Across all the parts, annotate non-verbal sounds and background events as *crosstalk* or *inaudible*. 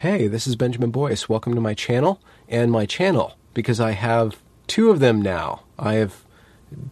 Hey, this is Benjamin Boyce. Welcome to my channel and my channel because I have two of them now. I have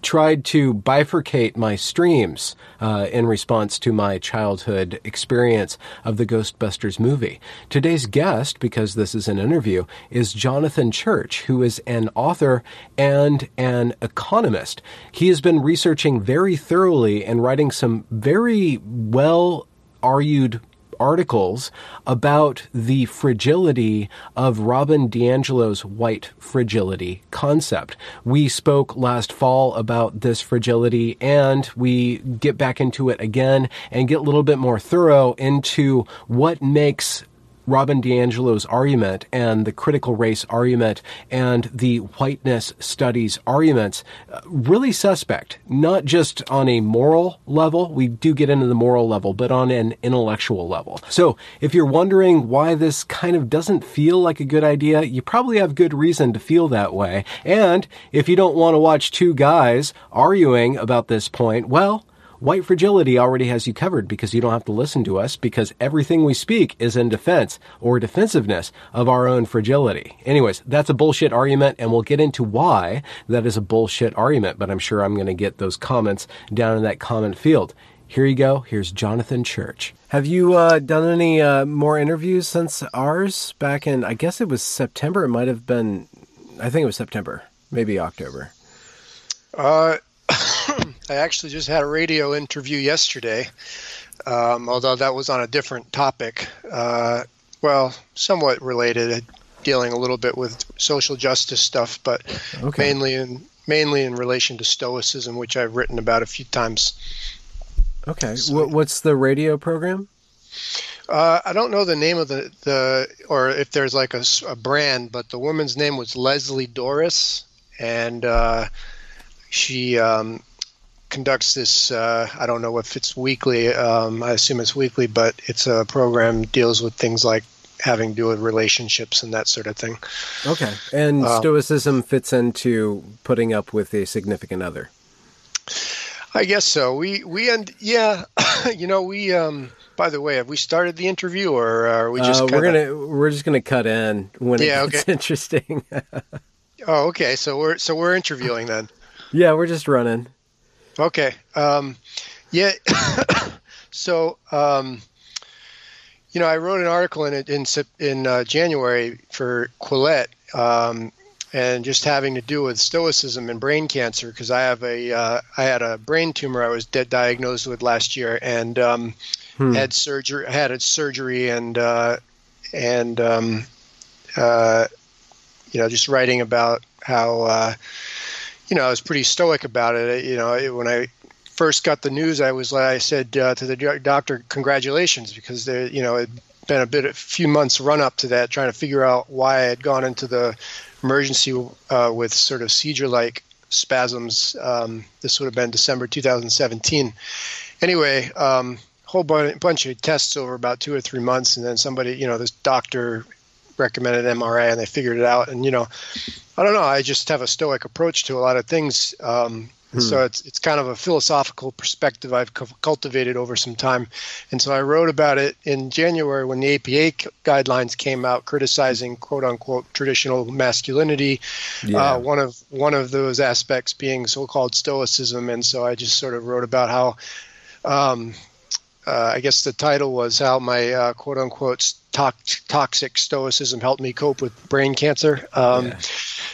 tried to bifurcate my streams uh, in response to my childhood experience of the Ghostbusters movie. Today's guest, because this is an interview, is Jonathan Church, who is an author and an economist. He has been researching very thoroughly and writing some very well argued articles about the fragility of Robin DiAngelo's white fragility concept. We spoke last fall about this fragility and we get back into it again and get a little bit more thorough into what makes Robin DiAngelo's argument and the critical race argument and the whiteness studies arguments uh, really suspect, not just on a moral level. We do get into the moral level, but on an intellectual level. So if you're wondering why this kind of doesn't feel like a good idea, you probably have good reason to feel that way. And if you don't want to watch two guys arguing about this point, well, White Fragility already has you covered because you don't have to listen to us because everything we speak is in defense or defensiveness of our own fragility. Anyways, that's a bullshit argument and we'll get into why that is a bullshit argument, but I'm sure I'm going to get those comments down in that comment field. Here you go. Here's Jonathan Church. Have you uh, done any uh, more interviews since ours back in, I guess it was September? It might have been, I think it was September, maybe October. Uh, *laughs* I actually just had a radio interview yesterday, um, although that was on a different topic. Uh, well, somewhat related, dealing a little bit with social justice stuff, but okay. mainly in mainly in relation to Stoicism, which I've written about a few times. Okay, so, what's the radio program? Uh, I don't know the name of the, the or if there's like a, a brand, but the woman's name was Leslie Doris, and uh, she um, conducts this. Uh, I don't know if it's weekly. Um, I assume it's weekly, but it's a program deals with things like having to do with relationships and that sort of thing. Okay, and uh, Stoicism fits into putting up with a significant other. I guess so. We we and yeah, *laughs* you know we. Um, by the way, have we started the interview, or are we just? Uh, we're gonna we're just gonna cut in when yeah, it gets okay. *laughs* interesting. oh, okay. So we're so we're interviewing then. Yeah, we're just running. Okay. Um, yeah. *coughs* so, um, you know, I wrote an article in in in uh, January for Quillette, um, and just having to do with stoicism and brain cancer because I have a uh, I had a brain tumor I was dead diagnosed with last year and um, hmm. had surgery had a surgery and uh, and um, uh, you know just writing about how uh, you know, I was pretty stoic about it. You know, when I first got the news, I was I said uh, to the doctor, "Congratulations," because there, you know, it had been a bit, a few months run up to that, trying to figure out why I had gone into the emergency uh, with sort of seizure-like spasms. Um, this would have been December 2017. Anyway, um, whole bunch of tests over about two or three months, and then somebody, you know, this doctor recommended MRI, and they figured it out. And you know, I don't know. I just have a stoic approach to a lot of things. Um, hmm. So it's it's kind of a philosophical perspective I've cultivated over some time, and so I wrote about it in January when the APA guidelines came out, criticizing "quote unquote" traditional masculinity. Yeah. Uh, one of one of those aspects being so-called Stoicism, and so I just sort of wrote about how. Um, uh, I guess the title was how my uh, quote unquote toxic stoicism helped me cope with brain cancer. Um, yeah.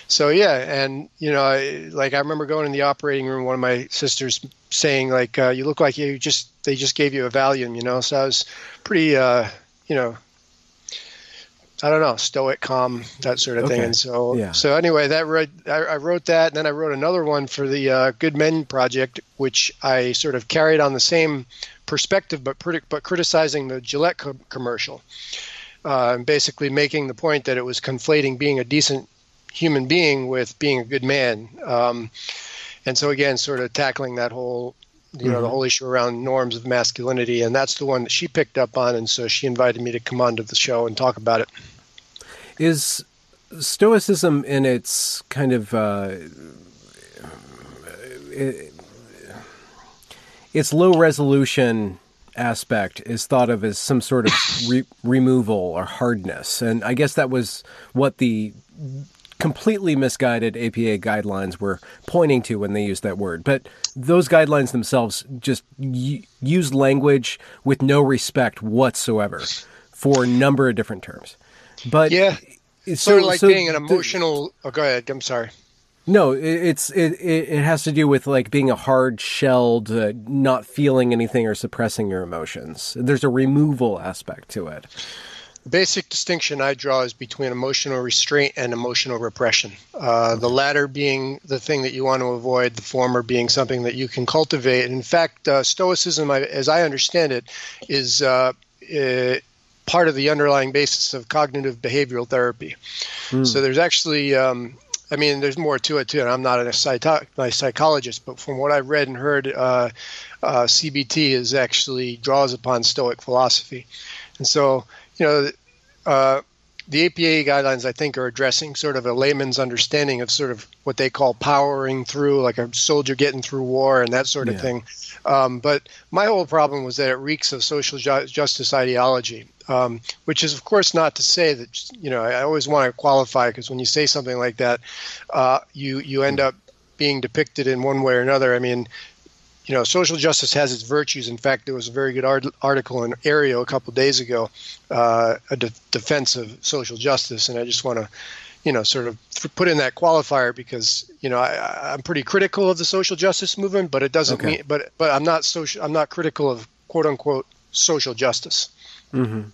So yeah, and you know, I, like I remember going in the operating room, one of my sisters saying like, uh, "You look like you just they just gave you a Valium," you know. So I was pretty, uh, you know, I don't know, stoic, calm, that sort of okay. thing. And so, yeah. so anyway, that read, I, I, wrote that, and then I wrote another one for the uh, Good Men Project, which I sort of carried on the same perspective, but but criticizing the Gillette co- commercial. uh, basically making the point that it was conflating being a decent human being with being a good man. Um, and so again, sort of tackling that whole you know mm-hmm. the whole issue around norms of masculinity and that's the one that she picked up on and so she invited me to come onto the show and talk about it is stoicism in its kind of uh, its low resolution aspect is thought of as some sort of *laughs* re- removal or hardness and i guess that was what the completely misguided APA guidelines were pointing to when they used that word. But those guidelines themselves just y- use language with no respect whatsoever for a number of different terms. But yeah, so, sort of like so being an emotional. The, oh, go ahead. I'm sorry. No, it's it, it has to do with like being a hard shelled, uh, not feeling anything or suppressing your emotions. There's a removal aspect to it. The basic distinction I draw is between emotional restraint and emotional repression. Uh, the latter being the thing that you want to avoid, the former being something that you can cultivate. In fact, uh, Stoicism, as I understand it, is uh, uh part of the underlying basis of cognitive behavioral therapy. Mm. So there's actually, um, I mean, there's more to it too. And I'm not a, psycho- a psychologist, but from what I've read and heard, uh, uh, CBT is actually draws upon Stoic philosophy. And so you know, uh, the APA guidelines, I think, are addressing sort of a layman's understanding of sort of what they call powering through, like a soldier getting through war and that sort of yeah. thing. Um, but my whole problem was that it reeks of social ju- justice ideology, um, which is, of course, not to say that, you know, I always want to qualify because when you say something like that, uh, you, you end up being depicted in one way or another. I mean, you know, social justice has its virtues. In fact, there was a very good art- article in Aeon a couple days ago, uh, a de- defense of social justice, and I just want to, you know, sort of put in that qualifier because you know I, am pretty critical of the social justice movement, but it doesn't okay. mean, but but I'm not social. I'm not critical of quote unquote social justice. Mm-hmm.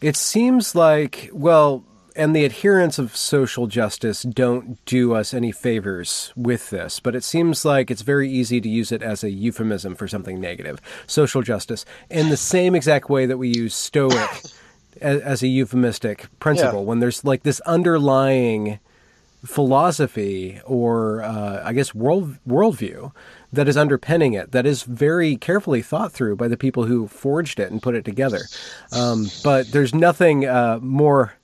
It seems like well and the adherents of social justice don't do us any favors with this, but it seems like it's very easy to use it as a euphemism for something negative. Social justice, in the same exact way that we use stoic *laughs* as, as, a euphemistic principle, yeah. when there's like this underlying philosophy or uh, I guess world worldview that is underpinning it, that is very carefully thought through by the people who forged it and put it together. Um, but there's nothing uh, more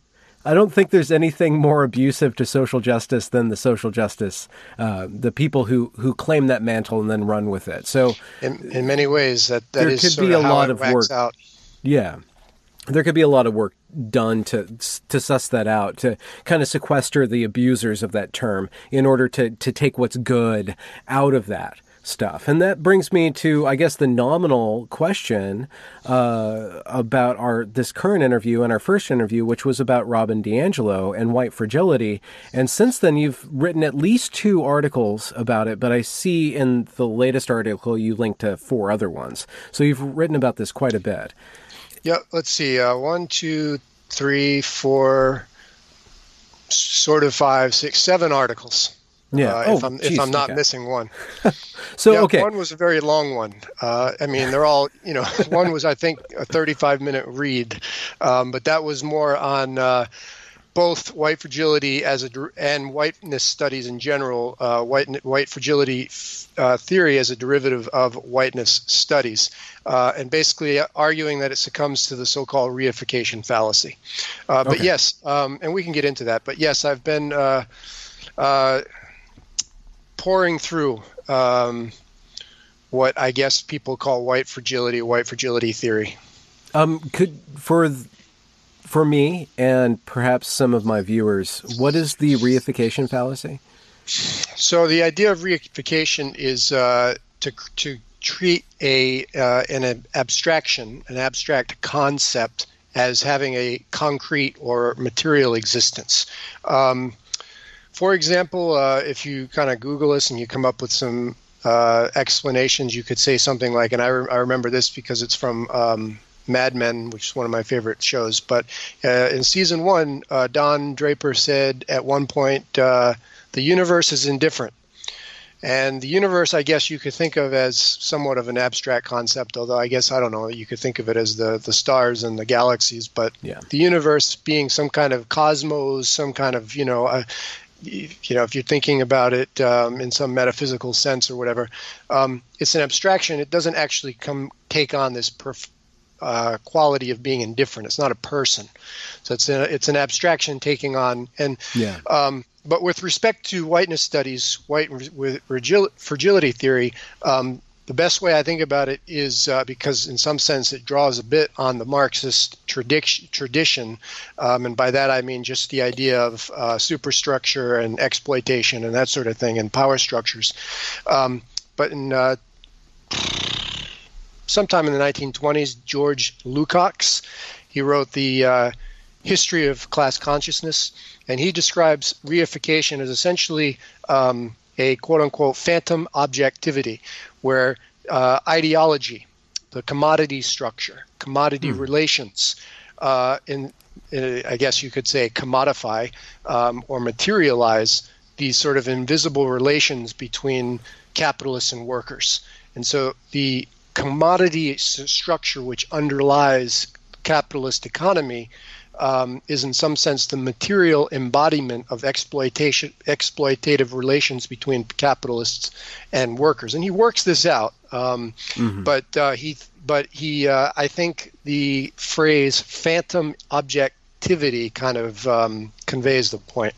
I don't think there's anything more abusive to social justice than the social justice, uh, the people who, who claim that mantle and then run with it. So, in, in many ways, that, that there could be a lot of work. Out. Yeah, there could be a lot of work done to to suss that out, to kind of sequester the abusers of that term in order to to take what's good out of that stuff. And that brings me to, I guess, the nominal question uh, about our this current interview and our first interview, which was about Robin DiAngelo and white fragility. And since then, you've written at least two articles about it, but I see in the latest article you linked to four other ones. So you've written about this quite a bit. Yeah, let's see. Uh, one, two, three, four, sort of five, six, seven articles. Yeah. Uh, oh, if I'm geez, if I'm not okay. missing one. *laughs* so yeah, okay. One was a very long one. Uh, I mean, they're all you know. *laughs* one was I think a 35 minute read, um, but that was more on. Uh, both white fragility as a and whiteness studies in general, uh, white white fragility uh, theory as a derivative of whiteness studies, uh, and basically arguing that it succumbs to the so-called reification fallacy. Uh, but yes, um, and we can get into that. But yes, I've been uh, uh, pouring through um, what I guess people call white fragility, white fragility theory. Um, could for for me and perhaps some of my viewers, what is the reification fallacy? So the idea of reification is uh, to to treat a uh, an abstraction, an abstract concept, as having a concrete or material existence. Um, for example, uh, if you kind of Google this and you come up with some uh, explanations, you could say something like, and I, re- I remember this because it's from um, Mad Men, which is one of my favorite shows. But uh, in season one, uh, Don Draper said at one point, uh, "The universe is indifferent." And the universe, I guess you could think of as somewhat of an abstract concept, although I guess I don't know, you could think of it as the, the stars and the galaxies, but Yeah. the universe being some kind of cosmos, some kind of, you know, uh, you know, if you're thinking about it um, in some metaphysical sense or whatever, um, it's an abstraction. It doesn't actually come take on this perf- uh, quality of being indifferent. It's not a person, so it's a, it's an abstraction taking on and Yeah. um, but with respect to whiteness studies, white with fragility theory, um, the best way I think about it is uh, because, in some sense, it draws a bit on the Marxist tradi- tradition, um, and by that I mean just the idea of uh, superstructure and exploitation and that sort of thing, and power structures. Um, but in uh, sometime in the 1920s, George Lukács, he wrote the uh, History of Class Consciousness, and he describes reification as essentially um, a quote unquote phantom objectivity, where uh, ideology, the commodity structure, commodity relations, uh, in, in, I guess you could say, commodify um, or materialize these sort of invisible relations between capitalists and workers. And so the commodity structure which underlies capitalist economy um, is in some sense the material embodiment of exploitation exploitative relations between capitalists and workers. And he works this out um, but uh, he but he uh, I think the phrase phantom objectivity kind of um, conveys the point.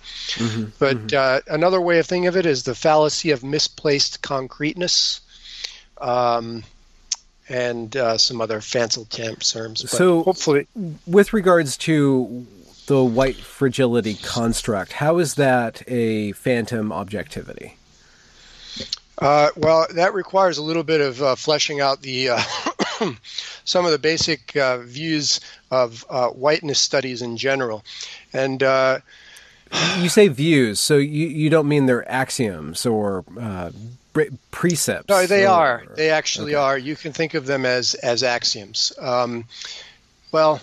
But Uh, another way of thinking of it is the fallacy of misplaced concreteness. Um, and uh, some other fanciful terms. But So- hopefully, With regards to the white fragility construct, how is that a phantom objectivity? uh, well, that requires a little bit of uh, fleshing out the uh, *coughs* some of the basic uh, views of uh, whiteness studies in general, and. Uh, You say views, so you, you don't mean they're axioms or uh, precepts? No, they or- are. They actually are. You can think of them as as axioms. Um, well,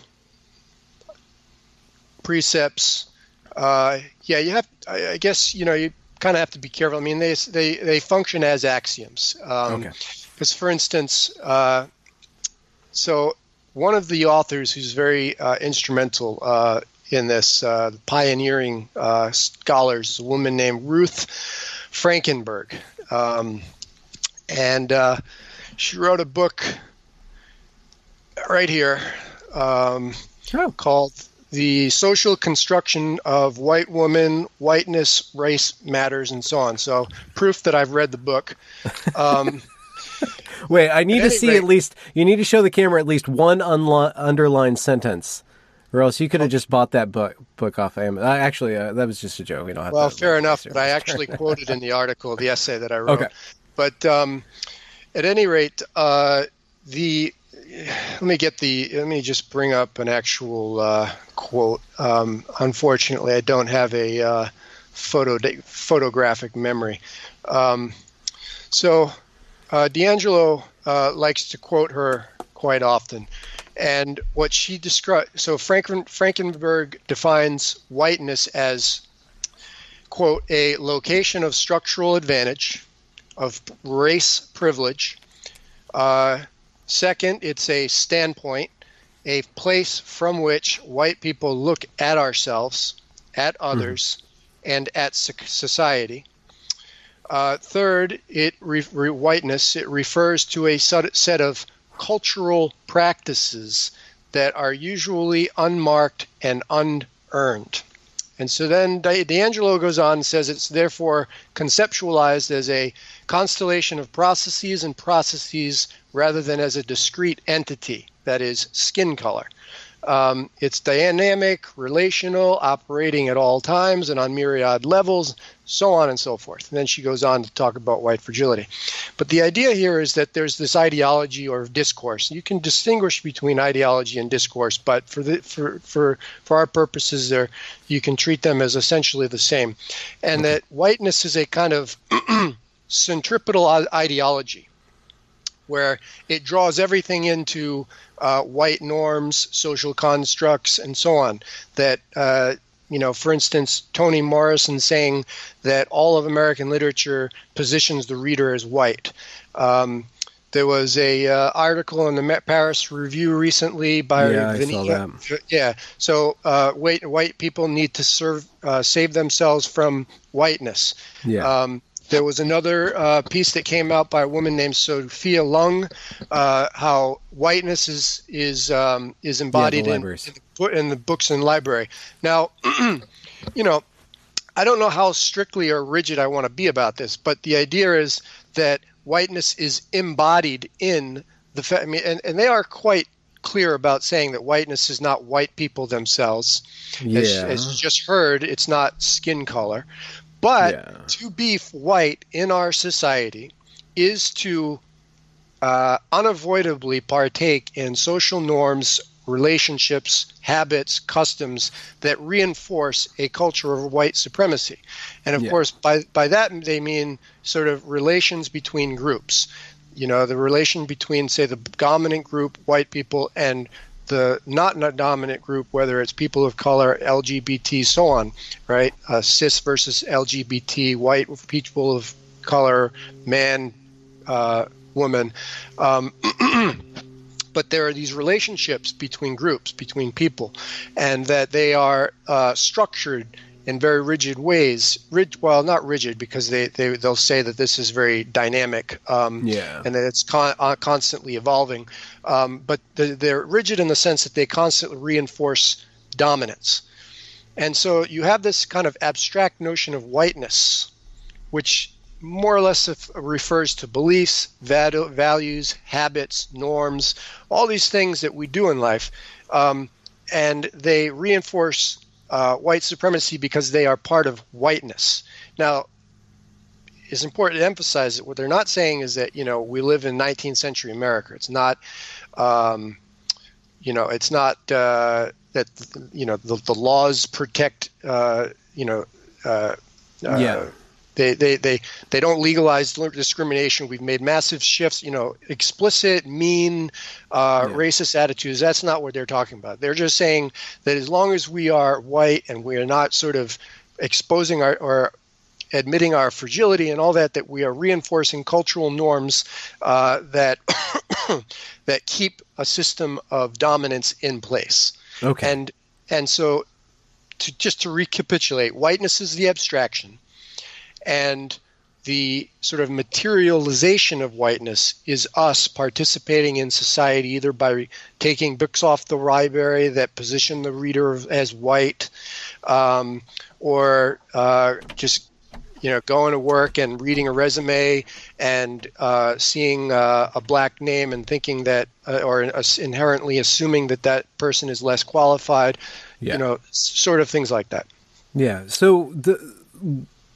precepts. Uh, yeah, you have. I, I guess you know you kind of have to be careful. I mean, they they they function as axioms. Um, Okay. Because, for instance, uh, so one of the authors who's very uh, instrumental uh, in this uh, pioneering uh, scholars is a woman named Ruth Frankenberg. Um, and uh, she wrote a book right here um, Oh. called The Social Construction of White Woman, Whiteness, Race Matters, and so on. So, proof that I've read the book. Um, *laughs* Wait, I need to see rate- at least. You need to show the camera at least one unli- underlined sentence, or else you could have just bought that book book off Amazon. Uh, actually, uh, that was just a joke. We don't have. Well, fair enough, but I actually quoted in the article the essay that I *laughs* wrote. Okay. But um, at any rate, uh, the let me get the let me just bring up an actual uh, quote. Um, unfortunately, I don't have a uh, photo photographic memory. Um, so uh, DiAngelo uh, likes to quote her quite often. And what she described, so Franken, Frankenberg defines whiteness as, quote, a location of structural advantage, of race privilege. Uh, second, it's a standpoint, a place from which white people look at ourselves, at others, and at soc- society. Uh, third, it re- re- whiteness it refers to a set of cultural practices that are usually unmarked and unearned. And so then DiAngelo goes on and says it's therefore conceptualized as a constellation of processes and processes rather than as a discrete entity, that is, skin color. Um, it's dynamic, relational, operating at all times and on myriad levels, so on and so forth. And then she goes on to talk about white fragility. But the idea here is that there's this ideology or discourse. You can distinguish between ideology and discourse, but for the for for for our purposes, there you can treat them as essentially the same, and that whiteness is a kind of *clears throat* centripetal ideology where it draws everything into uh, white norms, social constructs, and so on that uh, you know, for instance, Toni Morrison saying that all of American literature positions the reader as white. Um, there was a uh, article in the Met Paris Review recently by yeah, I saw that. Yeah, so uh, white white people need to serve uh, save themselves from whiteness. Yeah. Um, there was another uh, piece that came out by a woman named Sophia Lung, uh, how whiteness is is um, is embodied yeah, in, in, the, in the books the library. Now, *clears throat* you know, I don't know how strictly or rigid I want to be about this, but the idea is that whiteness is embodied in the. Fa- I mean, and, and they are quite clear about saying that whiteness is not white people themselves. Yeah. As, as you just heard, it's not skin color. But Yeah. to be white in our society is to uh, unavoidably partake in social norms, relationships, habits, customs that reinforce a culture of white supremacy. And of Yeah. course, by, by that they mean sort of relations between groups. You know, the relation between, say, the dominant group, white people, and the not not dominant group, whether it's people of color, LGBT, so on, right? Uh, cis versus LGBT, white people of color, man, uh, woman. Um, *clears throat* but there are these relationships between groups, between people, and that they are uh, structured in very rigid ways. Rig- well, not rigid because they, they they'll say that this is very dynamic, um, Yeah. and that it's con- uh, constantly evolving. Um, but the, they're rigid in the sense that they constantly reinforce dominance. And so you have this kind of abstract notion of whiteness, which more or less refers to beliefs, val- values, habits, norms, all these things that we do in life. Um, and they reinforce uh, white supremacy because they are part of whiteness. Now, it's important to emphasize that what they're not saying is that you know we live in 19th century America. It's not, um, you know, it's not uh, that you know the, the laws protect uh, you know. Uh, Yeah. They, they, they, they don't legalize discrimination. We've made massive shifts, you know, explicit, mean, uh, Yeah. racist attitudes. That's not what they're talking about. They're just saying that as long as we are white and we are not sort of exposing our or admitting our fragility and all that, that we are reinforcing cultural norms uh, that *coughs* that keep a system of dominance in place. Okay. And and so, to just to recapitulate, whiteness is the abstraction, and the sort of materialization of whiteness is us participating in society either by taking books off the library that position the reader as white, um, or uh, just you know going to work and reading a resume and uh, seeing uh, a black name and thinking that uh, or as- inherently assuming that that person is less qualified Yeah. you know sort of things like that yeah. So the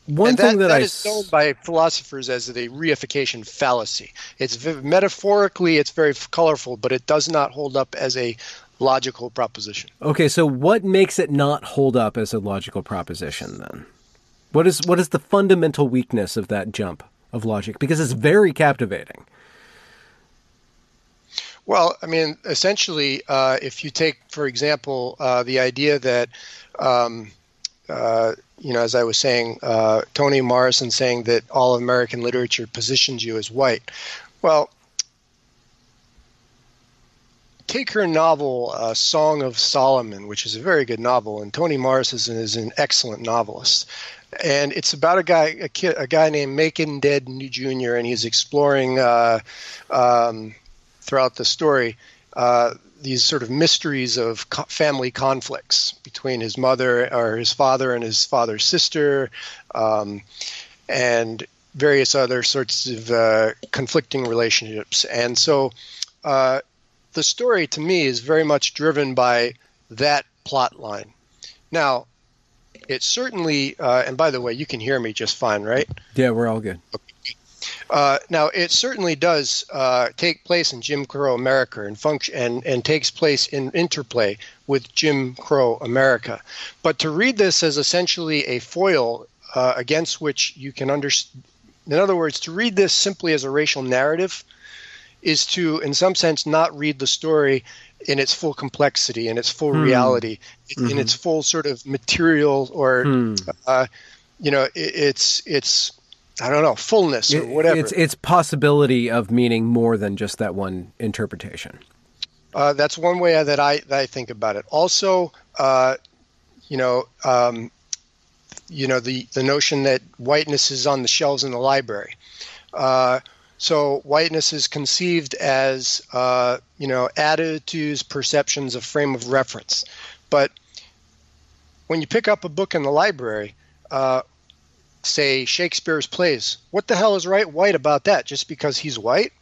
one and thing that, I is known by philosophers as the reification fallacy it's v- metaphorically it's very colorful but it does not hold up as a logical proposition Okay, so what makes it not hold up as a logical proposition then? What is what is the fundamental weakness of that jump of logic? Because it's very captivating. Well, I mean, essentially, uh, if you take, for example, uh, the idea that, um, uh, you know, as I was saying, uh, Toni Morrison saying that all American literature positions you as white. Well, take her novel, uh, Song of Solomon, which is a very good novel, and Toni Morrison is, is an excellent novelist. And it's about a guy, a kid, a guy named Macon Dead Jr., and he's exploring uh, um, throughout the story uh, these sort of mysteries of co- family conflicts between his mother or his father and his father's sister, um, and various other sorts of uh, conflicting relationships. And so uh, the story to me is very much driven by that plot line. Now, it certainly, uh, and by the way, you can hear me just fine, right? Yeah, we're all good. Uh, now, it certainly does uh, take place in Jim Crow America and function and, and takes place in interplay with Jim Crow America. But to read this as essentially a foil uh, against which you can understand, in other words, to read this simply as a racial narrative is to, in some sense, not read the story in its full complexity, in its full hmm. reality, mm-hmm. in its full sort of material or, hmm. uh, you know, it, it's it's I don't know fullness or whatever. It's it's possibility of meaning more than just that one interpretation. Uh, that's one way that I that I think about it. Also, uh, you know, um, you know the the notion that whiteness is on the shelves in the library. Uh, so whiteness is conceived as uh, you know attitudes, perceptions, a frame of reference. But when you pick up a book in the library, uh, say Shakespeare's plays, what the hell is right white about that? Just because he's white?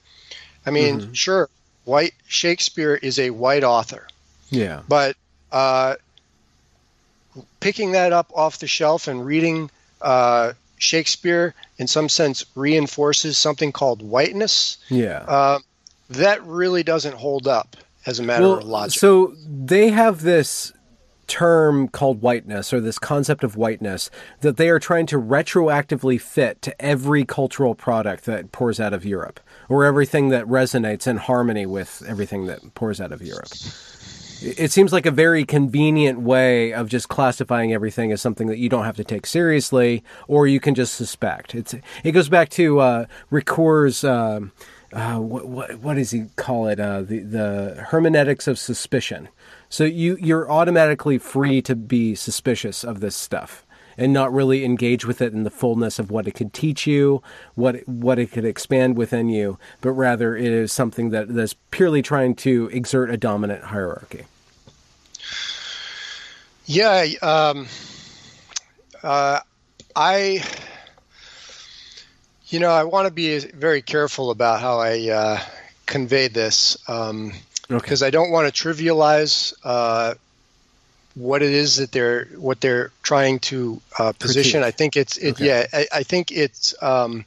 I mean, mm-hmm. sure, white Shakespeare is a white author. Yeah. But uh, picking that up off the shelf and reading uh, Shakespeare, in some sense, reinforces something called whiteness. Yeah. Uh, that really doesn't hold up as a matter well, of logic. So they have this term called whiteness or this concept of whiteness that they are trying to retroactively fit to every cultural product that pours out of Europe or everything that resonates in harmony with everything that pours out of Europe it seems like a very convenient way of just classifying everything as something that you don't have to take seriously or you can just suspect. It's it goes back to uh, Ricoeur's uh, uh, what, what, what does he call it? Uh, the the hermeneutics of suspicion. So you you're automatically free to be suspicious of this stuff and not really engage with it in the fullness of what it could teach you, what what it could expand within you, but rather it is something that that's purely trying to exert a dominant hierarchy. Yeah, um, uh, I, you know, I want to be very careful about how I uh, convey this because okay. I don't want to trivialize uh, what it is that they're what they're trying to uh, position. Critique. I think it's it, okay. yeah. I, I, think it's um,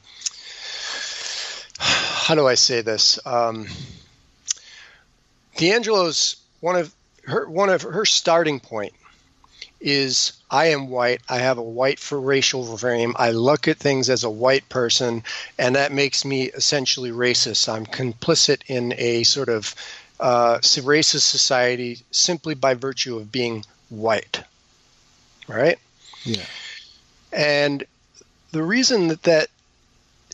how do I say this? Um, DiAngelo's one of her one of her starting point is I am white. I have a white for racial frame. I look at things as a white person, and that makes me essentially racist. I'm complicit in a sort of uh, racist society simply by virtue of being white. Right? Yeah. And the reason that that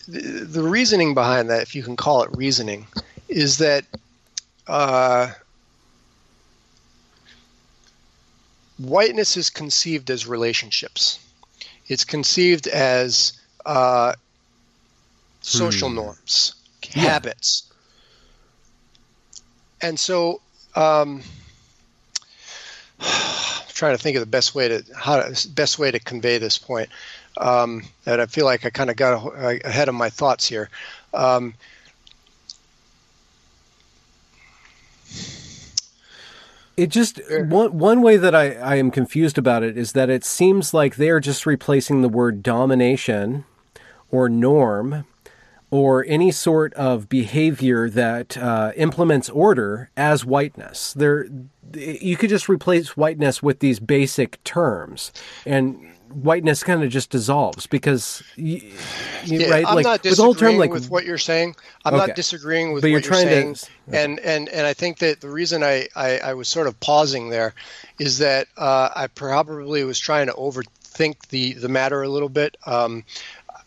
the reasoning behind that, if you can call it reasoning, is that uh, whiteness is conceived as relationships. It's conceived as uh, social hmm. norms, yeah. habits, and so um, I'm *sighs* trying to think of the best way to how to, best way to convey this point. Um, and I feel like I kind of got ahead of my thoughts here. Um, It just one one way that I, I am confused about it is that it seems like they are just replacing the word domination or norm or any sort of behavior that uh, implements order as whiteness. There, you could just replace whiteness with these basic terms, and whiteness kind of just dissolves because you, yeah, right I'm like not with whole term like with what you're saying i'm okay. not disagreeing with but what you're, you're saying to, okay. and and and i think that the reason I, I, I was sort of pausing there is that uh, i probably was trying to overthink the the matter a little bit um,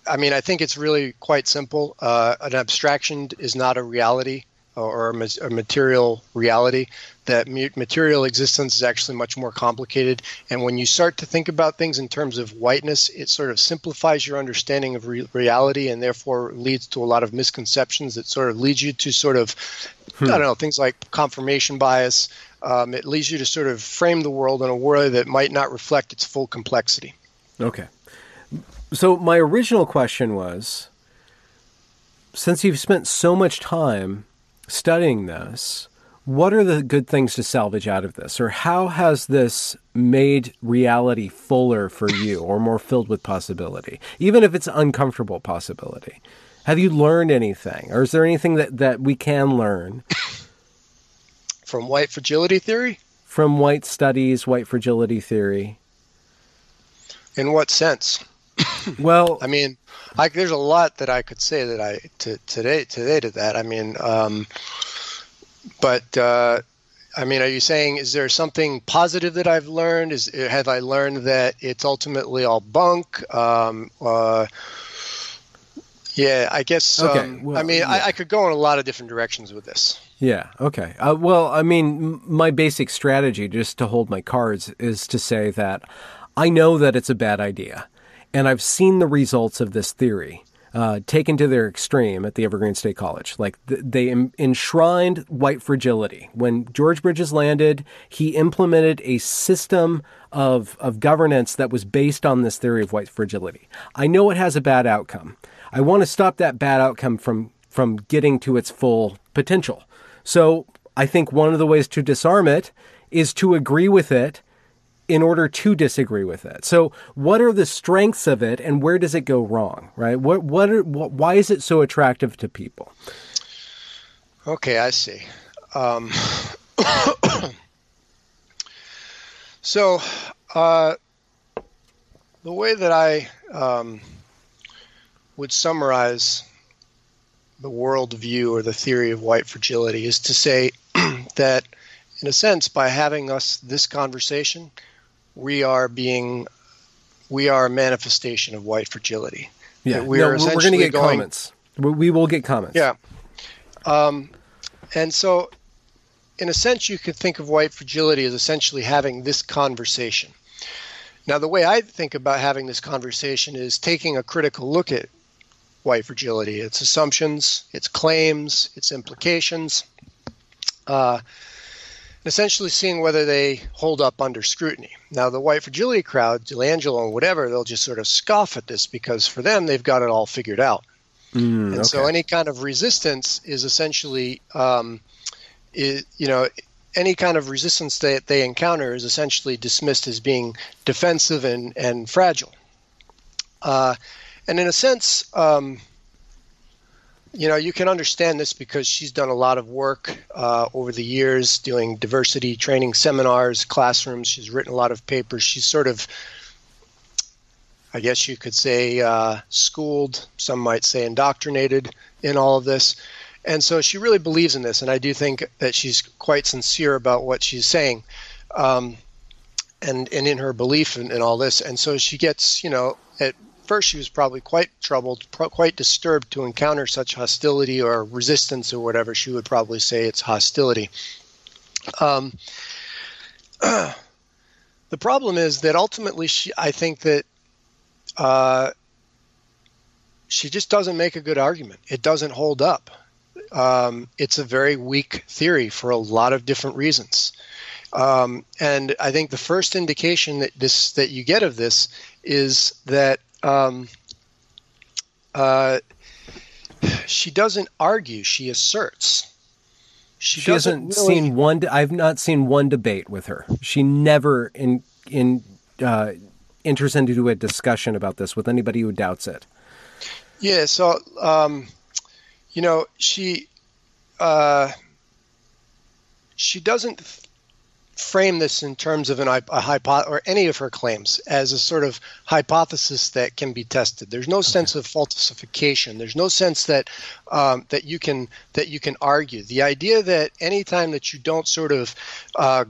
I mean, I think it's really quite simple. Uh, an abstraction is not a reality or a material reality. That material existence is actually much more complicated. And when you start to think about things in terms of whiteness, it sort of simplifies your understanding of re- reality and therefore leads to a lot of misconceptions that sort of leads you to sort of, hmm. I don't know, things like confirmation bias. Um, it leads you to sort of frame the world in a way that might not reflect its full complexity. Okay. So my original question was since you've spent so much time studying this, what are the good things to salvage out of this? Or how has this made reality fuller for you or more filled with possibility, even if it's uncomfortable possibility? Have you learned anything? Or is there anything that, that we can learn? From white fragility theory? From white studies, white fragility theory. In what sense? *coughs* well, I mean, I, there's a lot that I could say that I to, today today to that. I mean, um, but uh, I mean, are you saying is there something positive that I've learned? Is have I learned that it's ultimately all bunk? Um, uh, yeah, I guess. Okay, um, well, I mean, yeah. I, I, could go in a lot of different directions with this. Yeah. Okay. Uh, well, I mean, my basic strategy, just to hold my cards, is to say that I know that it's a bad idea, and I've seen the results of this theory uh, taken to their extreme at the Evergreen State College. Like th- they enshrined white fragility. When George Bridges landed, he implemented a system of, of governance that was based on this theory of white fragility. I know it has a bad outcome. I want to stop that bad outcome from, from getting to its full potential. So I think one of the ways to disarm it is to agree with it in order to disagree with it. So, what are the strengths of it, and where does it go wrong? Right? What what, are, what why is it so attractive to people? Okay, I see. Um, *coughs* so, uh, the way that I um, would summarize the worldview or the theory of white fragility is to say *clears throat* that, in a sense, by having us this conversation, we are being we are a manifestation of white fragility. Yeah, we no, are we're going to get comments. We will get comments. Yeah, um, and so in a sense, you could think of white fragility as essentially having this conversation. Now, the way I think about having this conversation is taking a critical look at white fragility, its assumptions, its claims, its implications. Uh, essentially seeing whether they hold up under scrutiny. Now, the white fragility crowd, DiLangelo and whatever, they'll just sort of scoff at this because for them, they've got it all figured out. Mm, and okay. so any kind of resistance is essentially, um, is, you know, any kind of resistance that they encounter is essentially dismissed as being defensive and, and fragile. Uh, and in a sense, um, you know, you can understand this because she's done a lot of work uh, over the years doing diversity training seminars, classrooms. She's written a lot of papers. She's sort of, I guess you could say, uh, schooled, some might say indoctrinated in all of this. And so she really believes in this. And I do think that she's quite sincere about what she's saying. Um, and, and in her belief in, in all this. And so she gets, you know, at first she was probably quite troubled, quite disturbed to encounter such hostility or resistance or whatever. She would probably say it's hostility. Um, *clears throat* the problem is that ultimately, she, I think that uh, she just doesn't make a good argument. It doesn't hold up. Um, it's a very weak theory for a lot of different reasons. Um, and I think the first indication that this that you get of this is that um, uh, she doesn't argue; she asserts. She, she hasn't really... seen one. I've not seen one debate with her. She never in in uh, enters into a discussion about this with anybody who doubts it. Yeah. So, um, you know, she uh, she doesn't frame this in terms of an, a hypo- or any of her claims as a sort of hypothesis that can be tested. There's no okay. sense of falsification. There's no sense that um, that you can that you can argue. The idea that anytime that you don't sort of uh,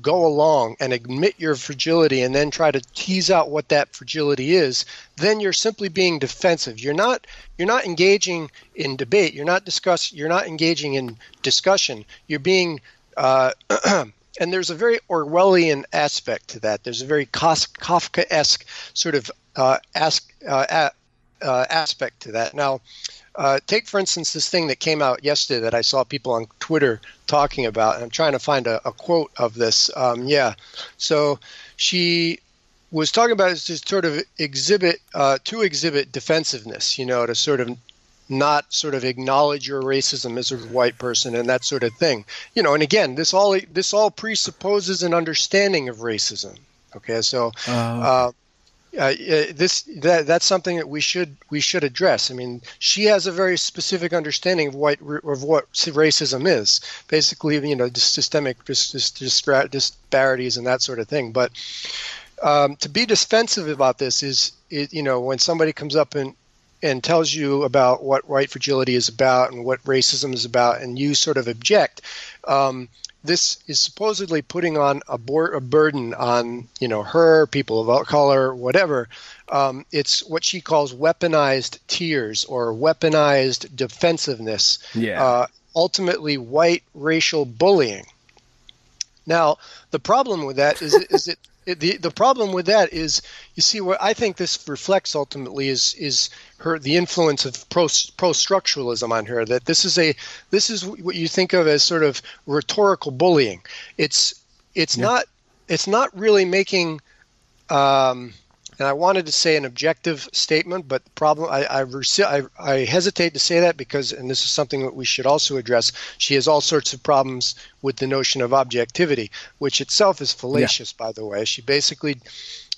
go along and admit your fragility and then try to tease out what that fragility is then you're simply being defensive you're not you're not engaging in debate you're not discuss you're not engaging in discussion you're being uh, *clears throat* and there's a very Orwellian aspect to that. There's a very Kafka-esque sort of uh, ask, uh, uh, aspect to that. Now, uh, take for instance this thing that came out yesterday that I saw people on Twitter talking about, I'm trying to find a, a quote of this. Um, yeah, so she was talking about it to sort of exhibit uh, to exhibit defensiveness, you know, to sort of not sort of acknowledge your racism as a white person and that sort of thing. You know, and again, this all this all presupposes an understanding of racism. Okay, so uh, uh, uh, this that that's something that we should we should address. I mean, she has a very specific understanding of white of what racism is. Basically, you know, systemic disparities and that sort of thing. But um, to be defensive about this is, is, you know, when somebody comes up and and tells you about what white fragility is about and what racism is about, and you sort of object, um, this is supposedly putting on a, bor- a, burden on you know her, people of color, whatever. Um, it's what she calls weaponized tears or weaponized defensiveness. Yeah. Uh, ultimately, white racial bullying. Now, the problem with that is, is it it, *laughs* the the problem with that is you see what I think this reflects ultimately is is her the influence of pro pro structuralism on her that this is a this is what you think of as sort of rhetorical bullying. It's it's yeah. not it's not really making um, and I wanted to say an objective statement, but the problem I, I, I, I, hesitate to say that because, and this is something that we should also address. She has all sorts of problems with the notion of objectivity, which itself is fallacious, yeah. by the way. She basically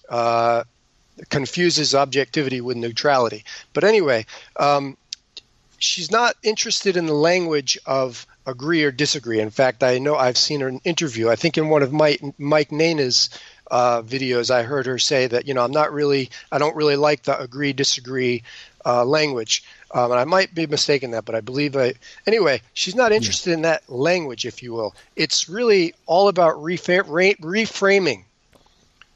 uh, confuses objectivity with neutrality. But anyway, um, she's not interested in the language of agree or disagree. In fact, I know I've seen her in an interview. I think in one of Mike Mike Nayna's uh, videos, I heard her say that you know I'm not really I don't really like the agree disagree uh, language. Um, and I might be mistaken that, but I believe I. Anyway, she's not interested yeah. in that language, if you will. It's really all about reframing.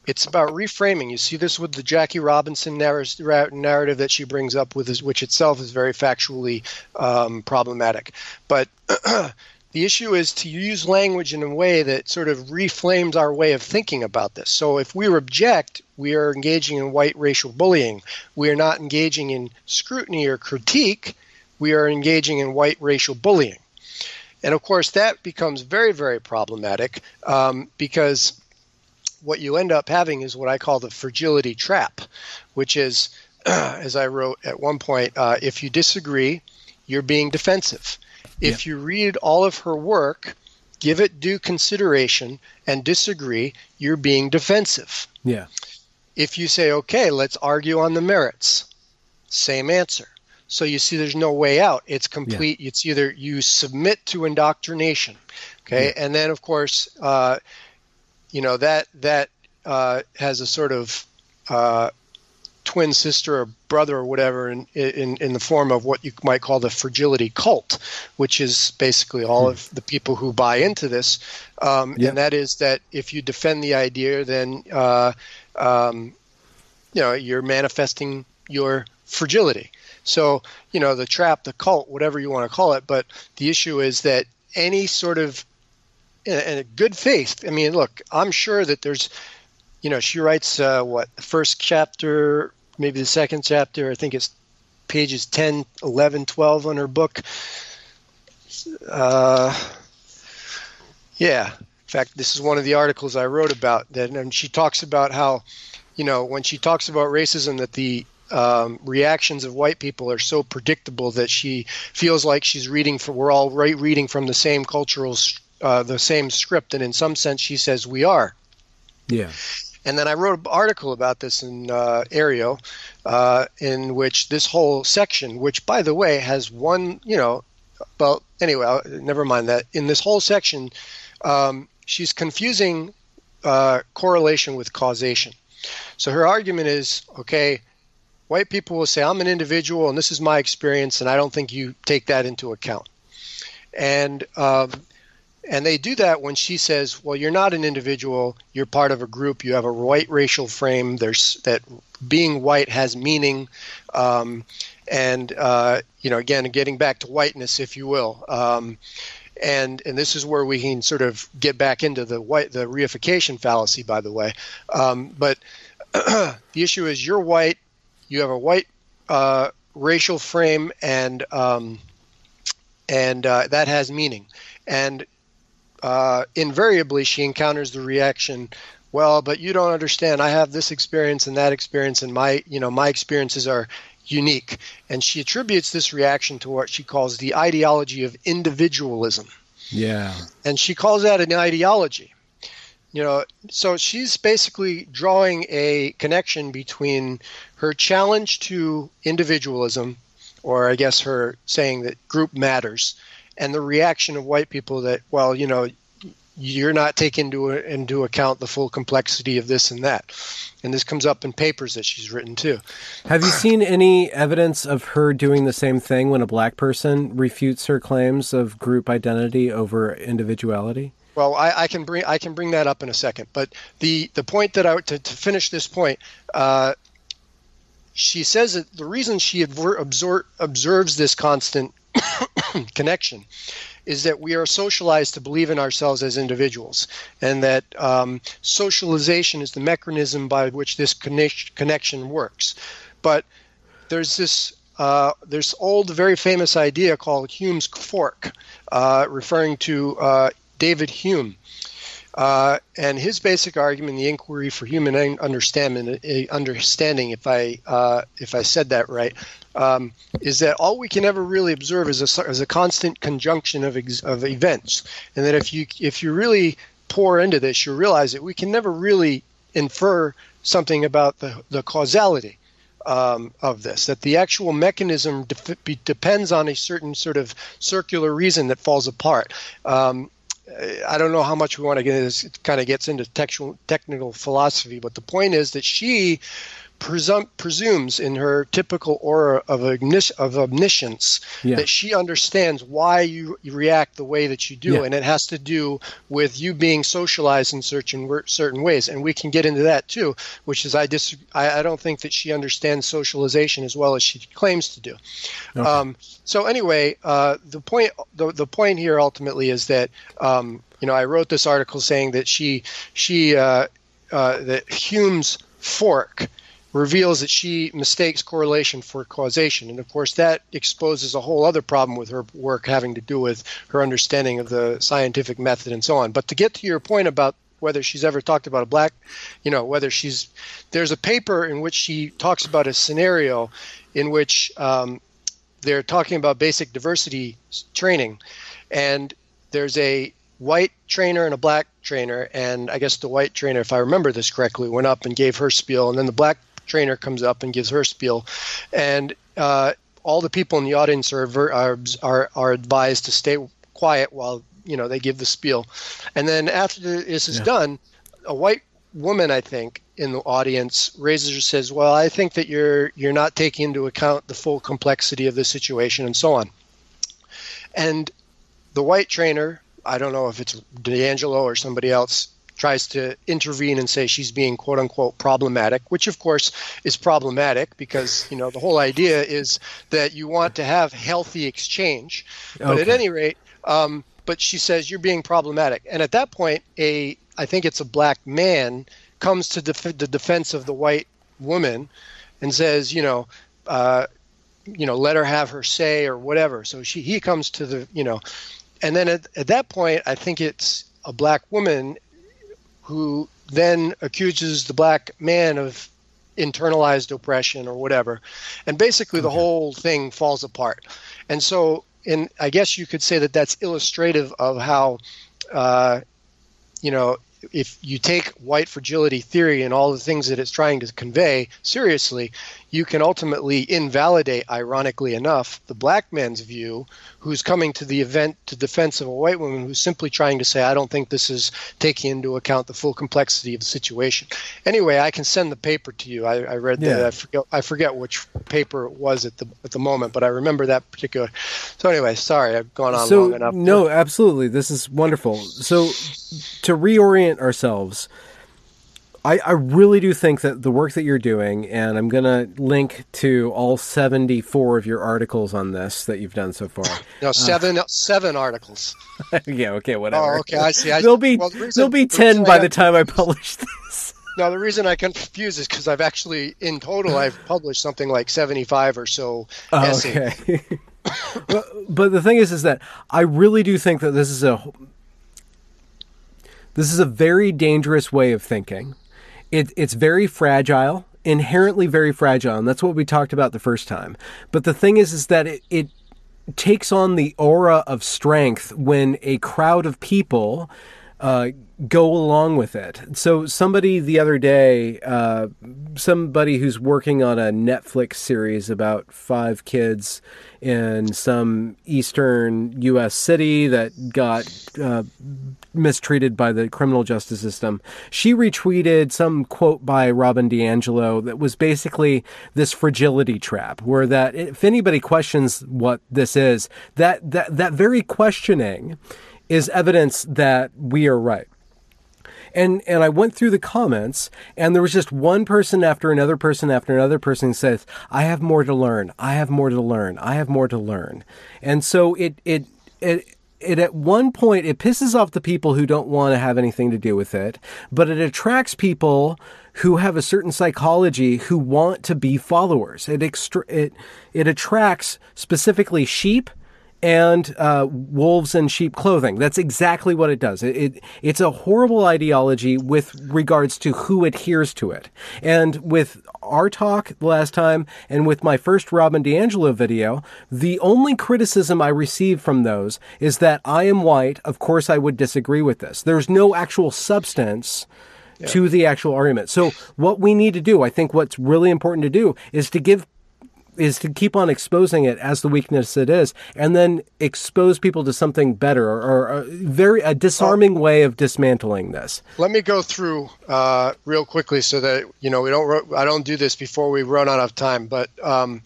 It's about reframing. You see this with the Jackie Robinson narrative that she brings up, with which itself is very factually um, problematic. But *clears throat* The issue is to use language in a way that sort of reflames our way of thinking about this. So if we object, we are engaging in white racial bullying. We are not engaging in scrutiny or critique. We are engaging in white racial bullying. And of course, that becomes very, very problematic um, because what you end up having is what I call the fragility trap, which is, *clears throat* as I wrote at one point, uh, if you disagree, you're being defensive. If yeah. you read all of her work, give it due consideration, and disagree, you're being defensive. Yeah. If you say, okay, let's argue on the merits, same answer. So you see, there's no way out. It's complete. Yeah. It's either you submit to indoctrination, okay, yeah. and then of course, uh, you know that that uh, has a sort of uh, twin sister or brother or whatever in, in, in the form of what you might call the fragility cult, which is basically all of the people who buy into this. Um, yep. And that is that if you defend the idea, then uh, um, you know you're manifesting your fragility. So you know the trap, the cult, whatever you want to call it. But the issue is that any sort of and a good faith. I mean, look, I'm sure that there's you know, she writes uh, what the first chapter, maybe the second chapter. I think it's pages 10, 11, 12 on her book. Uh, yeah. In fact, this is one of the articles I wrote about that, and she talks about how, you know, when she talks about racism, that the um, reactions of white people are so predictable that she feels like she's reading from we're all right reading from the same cultural uh, the same script and in some sense she says we are yeah and then I wrote an article about this in uh, Areo, uh, in which this whole section, which by the way has one, you know, well, anyway, never mind that. In this whole section, um, she's confusing uh, correlation with causation. So her argument is okay, white people will say, I'm an individual and this is my experience, and I don't think you take that into account. And um, and they do that when she says, "Well, you're not an individual. You're part of a group. You have a white racial frame. There's that being white has meaning." Um, and uh, you know, again, getting back to whiteness, if you will. Um, and and this is where we can sort of get back into the white the reification fallacy, by the way. Um, but *clears throat* the issue is, you're white. You have a white uh, racial frame, and um, and uh, that has meaning. And uh, invariably she encounters the reaction well but you don't understand. I have this experience and that experience and my you know my experiences are unique. And she attributes this reaction to what she calls the ideology of individualism. Yeah. And she calls that an ideology. You know so she's basically drawing a connection between her challenge to individualism or i guess her saying that group matters and the reaction of white people that well you know you're not taking into, into account the full complexity of this and that. And this comes up in papers that she's written too. Have you seen any evidence of her doing the same thing when a black person refutes her claims of group identity over individuality? Well, I, I can bring I can bring that up in a second, but the the point that I to, to finish this point, uh, she says that the reason she absor- observes this constant *coughs* connection is that we are socialized to believe in ourselves as individuals, and that um, socialization is the mechanism by which this connect- connection works. But there's this uh, there's old, very famous idea called Hume's fork, uh, referring to uh, David Hume. Uh, and his basic argument, the inquiry for human understanding, understanding, if I uh, if I said that right, um, is that all we can ever really observe is a, is a constant conjunction of, ex- of events, and that if you if you really pour into this, you realize that we can never really infer something about the, the causality um, of this. That the actual mechanism de- depends on a certain sort of circular reason that falls apart. Um, I don't know how much we want to get this. It kind of gets into technical, technical philosophy, but the point is that she presum- presumes in her typical aura of, omnis- of omniscience yeah. that she understands why you, you, react the way that you do, yeah. and it has to do with you being socialized in certain certain ways. And we can get into that too, which is I dis- I, I don't think that she understands socialization as well as she claims to do. Okay. Um, so anyway, uh, the point the, the point here ultimately is that um, you know I wrote this article saying that she she uh, uh, that Hume's fork reveals that she mistakes correlation for causation. And of course, that exposes a whole other problem with her work having to do with her understanding of the scientific method and so on. But to get to your point about whether she's ever talked about a black, you know, whether she's, there's a paper in which she talks about a scenario in which um, they're talking about basic diversity training. And there's a white trainer and a black trainer. And I guess the white trainer, if I remember this correctly, went up and gave her spiel. And then the black trainer comes up and gives her spiel, and uh, all the people in the audience are, are are are advised to stay quiet while you know they give the spiel, and then after this is yeah. done, a white woman I think in the audience raises her says, "Well, I think that you're you're not taking into account the full complexity of the situation and so on," and the white trainer. I don't know if it's DiAngelo or somebody else tries to intervene and say she's being quote unquote problematic, which of course is problematic because you know the whole idea is that you want to have healthy exchange. But okay. at any rate, um, but she says you're being problematic, and at that point, a I think it's a black man comes to def- the defense of the white woman and says, you know. Uh, you know, let her have her say or whatever. So she he comes to the you know, and then at, at that point, I think it's a black woman who then accuses the black man of internalized oppression or whatever. And basically, the whole thing falls apart. And so, and I guess you could say that that's illustrative of how, uh, you know, if you take white fragility theory and all the things that it's trying to convey seriously, you can ultimately invalidate, ironically enough, the black man's view who's coming to the event to defense of a white woman who's simply trying to say, I don't think this is taking into account the full complexity of the situation. Anyway, I can send the paper to you. I, I read yeah. that. I forget, I forget which paper it was at the at the moment, but I remember that particular. So anyway, sorry, I've gone on so, long enough. No, absolutely. This is wonderful. So to reorient ourselves I, I really do think that the work that you're doing, and I'm going to link to all 74 of your articles on this that you've done so far. No, seven uh, seven articles. *laughs* yeah, okay, whatever. Oh, okay, I see. I, there'll be well, the reason, there'll be 10 by the time I publish this. *laughs* No, the reason I confuse is because I've actually, in total, I've published something like 75 or so oh, essays. Okay. *laughs* but, but the thing is, is that I really do think that this is a this is a very dangerous way of thinking it, it's very fragile, inherently very fragile, and that's what we talked about the first time. But the thing is, is that it, it takes on the aura of strength when a crowd of people uh, go along with it. So somebody the other day, uh, somebody who's working on a Netflix series about five kids in some eastern U.S. city that got uh, mistreated by the criminal justice system. She retweeted some quote by Robin DiAngelo that was basically this fragility trap, where that if anybody questions what this is, that that that very questioning is evidence that we are right. And and I went through the comments, and there was just one person after another person after another person says, "I have more to learn. I have more to learn. I have more to learn." And so it it it it at one point it pisses off the people who don't want to have anything to do with it, but it attracts people who have a certain psychology who want to be followers. It extra- it it attracts specifically sheep and uh, wolves in sheep clothing. That's exactly what it does. It, it, it's a horrible ideology with regards to who adheres to it. And with our talk last time and with my first Robin DiAngelo video, the only criticism I received from those is that I am white. Of course, I would disagree with this. There's no actual substance. Yeah. To the actual argument. So, what we need to do, I think what's really important to do is to give is to keep on exposing it as the weakness it is, and then expose people to something better or, or a very a disarming way of dismantling this. Let me go through uh, real quickly so that you know we don't. I don't do this before we run out of time, but um,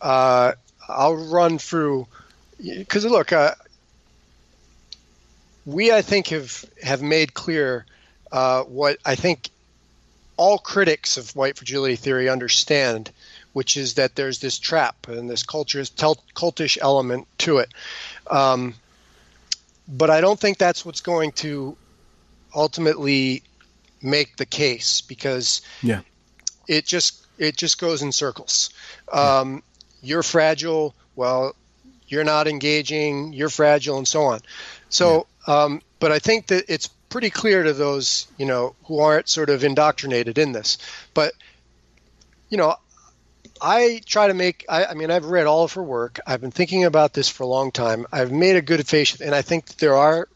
uh, I'll run through because look, uh, we I think have have made clear uh, what I think all critics of white fragility theory understand which is that there's this trap and this cultish, cultish element to it. Um, but I don't think that's what's going to ultimately make the case because yeah. it just it just goes in circles. Um. You're fragile. Well, you're not engaging. You're fragile, and so on. So, yeah. um, but I think that it's pretty clear to those you know who aren't sort of indoctrinated in this. But you know, I try to make. I, I, mean, I've read all of her work. I've been thinking about this for a long time. I've made a good face, and I think there are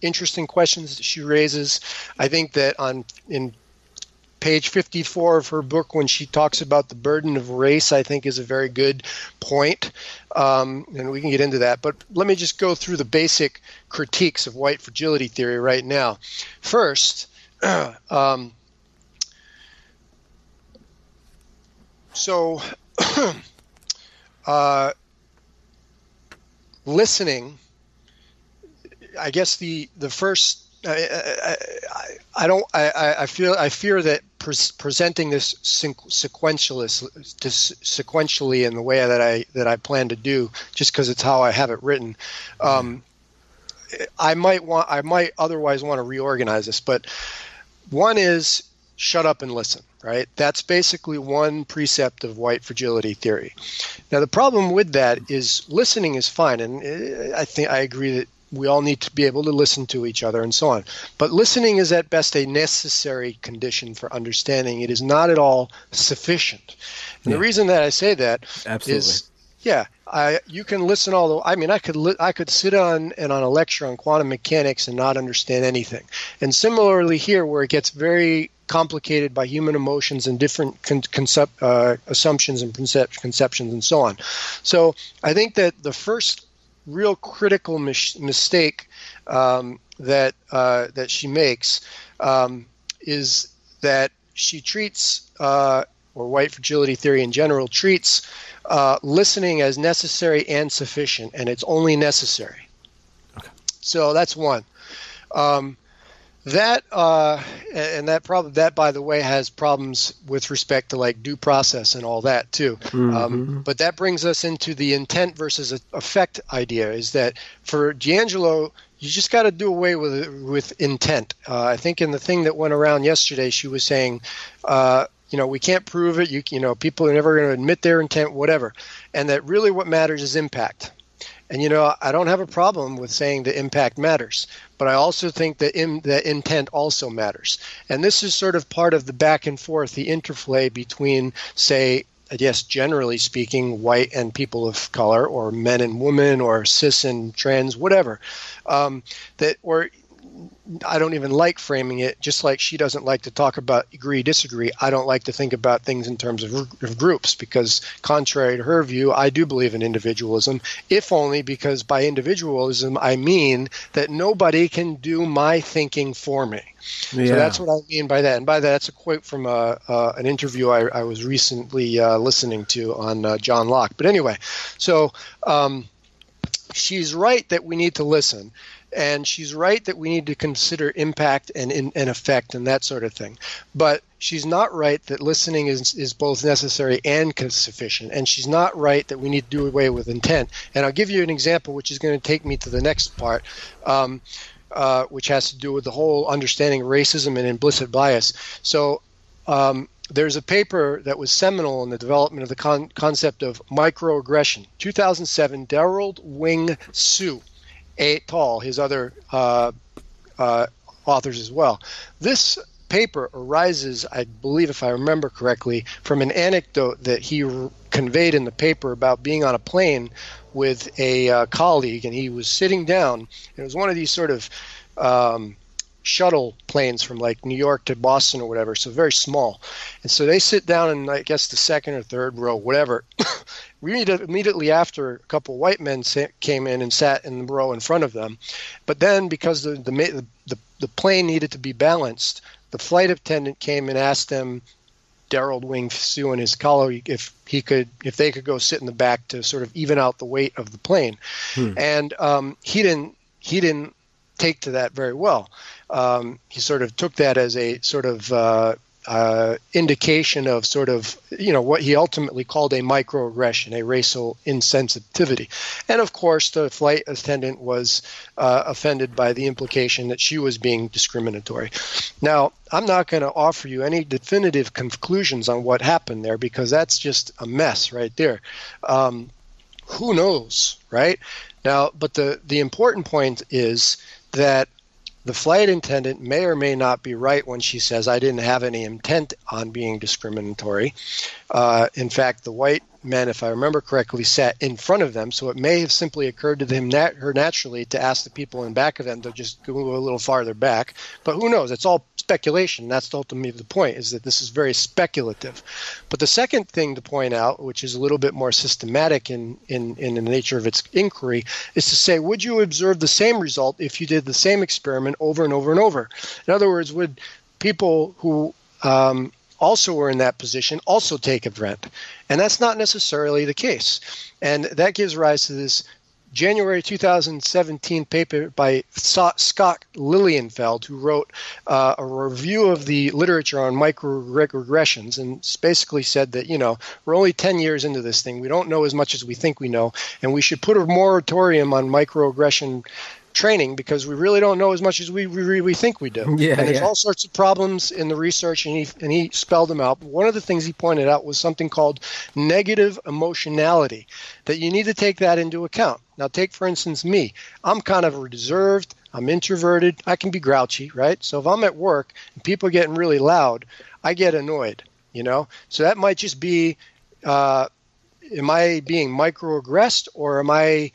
interesting questions that she raises. I think that on in page 54 of her book, when she talks about the burden of race, I think is a very good point, um, and we can get into that. But let me just go through the basic critiques of white fragility theory right now. First. *clears throat* um, so *clears throat* uh, listening i guess the the first I, I, I don't I, I feel I fear that pre- presenting this sequentially sequentially in the way that I that I plan to do just because it's how I have it written um, I might want I might otherwise want to reorganize this but one is shut up and listen right? That's basically one precept of white fragility theory. Now, the problem with that is listening is fine, and uh, I think I agree that we all need to be able to listen to each other and so on. But listening is at best a necessary condition for understanding. It is not at all sufficient. And yeah. the reason that I say that Absolutely. is yeah, I you can listen all the. I mean, I could li- I could sit on and on a lecture on quantum mechanics and not understand anything. And similarly here, where it gets very complicated by human emotions and different con- concept, uh, assumptions and concept- conceptions and so on. So I think that the first real critical mis- mistake um, that uh, that she makes um, is that she treats uh, or white fragility theory in general treats uh, listening as necessary and sufficient, and it's only necessary. Okay. So that's one. Um, that uh, and that problem that by the way has problems with respect to like due process and all that too. Mm-hmm. Um, but that brings us into the intent versus effect idea. Is that for DiAngelo, you just got to do away with with intent. Uh, I think in the thing that went around yesterday, she was saying. Uh, you know, we can't prove it. You, you know, people are never going to admit their intent, whatever. And that really what matters is impact. And you know, I don't have a problem with saying the impact matters, but I also think that in, the intent also matters. And this is sort of part of the back and forth, the interplay between, say, I guess generally speaking, white and people of color, or men and women, or cis and trans, whatever. Um, that or I don't even like framing it, just like she doesn't like to talk about agree, disagree. I don't like to think about things in terms of, of, groups because, contrary to her view, I do believe in individualism, if only because by individualism I mean that nobody can do my thinking for me. Yeah. So that's what I mean by that. And by that, that's a quote from uh, uh, an interview I, I was recently uh, listening to on uh, John Locke. But anyway, so um, she's right that we need to listen and she's right that we need to consider impact and, and effect and that sort of thing. But she's not right that listening is, is both necessary and sufficient. And she's not right that we need to do away with intent. And I'll give you an example, which is going to take me to the next part, um, uh, which has to do with the whole understanding of racism and implicit bias. So um, there's a paper that was seminal in the development of the con- concept of microaggression. 2007, Derald Wing Sue et al., his other uh, uh, authors as well. This paper arises, I believe, if I remember correctly, from an anecdote that he r- conveyed in the paper about being on a plane with a uh, colleague, and he was sitting down. It was one of these sort of um, shuttle planes from like New York to Boston or whatever, so very small. And so they sit down in, I guess, the second or third row, whatever. We immediately after a couple of white men came in and sat in the row in front of them. But then, because the, the, the, the plane needed to be balanced, the flight attendant came and asked them Derald Wing Sue and his colleague if he could if they could go sit in the back to sort of even out the weight of the plane, hmm. and um, he didn't he didn't take to that very well. Um, he sort of took that as a sort of uh, uh, indication of sort of you know what he ultimately called a microaggression, a racial insensitivity, and of course the flight attendant was uh, offended by the implication that she was being discriminatory. Now I'm not going to offer you any definitive conclusions on what happened there because that's just a mess right there. Um, who knows, right? Now, but the the important point is that the flight attendant may or may not be right when she says, I didn't have any intent on being discriminatory. Uh, in fact, the white men, if I remember correctly, sat in front of them, so it may have simply occurred to them nat- her naturally to ask the people in back of them to just go a little farther back. But who knows? It's all speculation. That's ultimately the point, is that this is very speculative. But the second thing to point out, which is a little bit more systematic in, in, in the nature of its inquiry, is to say, would you observe the same result if you did the same experiment over and over and over? In other words, would people who um, also were in that position also take a rent. And that's not necessarily the case. And that gives rise to this January 2017 paper by Scott Lilienfeld, who wrote uh, a review of the literature on microaggressions and basically said that, you know, we're only 10 years into this thing. We don't know as much as we think we know, and we should put a moratorium on microaggression training because we really don't know as much as we, we, we think we do. *laughs* Yeah, and there's yeah. all sorts of problems in the research, and he, and he spelled them out. One of the things he pointed out was something called negative emotionality, that you need to take that into account. Now, take for instance me. I'm kind of reserved, I'm introverted, I can be grouchy, right? So if I'm at work and people are getting really loud, I get annoyed, you know? So that might just be. Uh, am I being microaggressed or am I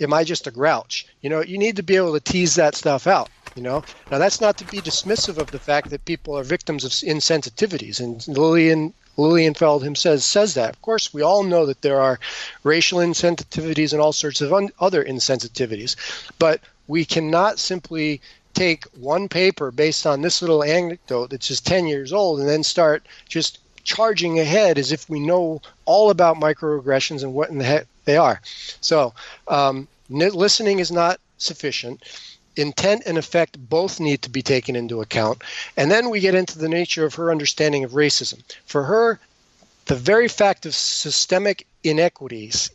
am I just a grouch? You know, you need to be able to tease that stuff out. You know, now that's not to be dismissive of the fact that people are victims of insensitivities, and Lillian Lilienfeld himself says that. Of course, we all know that there are racial insensitivities and all sorts of un- other insensitivities, but we cannot simply take one paper based on this little anecdote that's just 10 years old and then start just charging ahead as if we know all about microaggressions and what in the heck they are. So, um, listening is not sufficient. Intent and effect both need to be taken into account. And then we get into the nature of her understanding of racism. For her, the very fact of systemic inequities,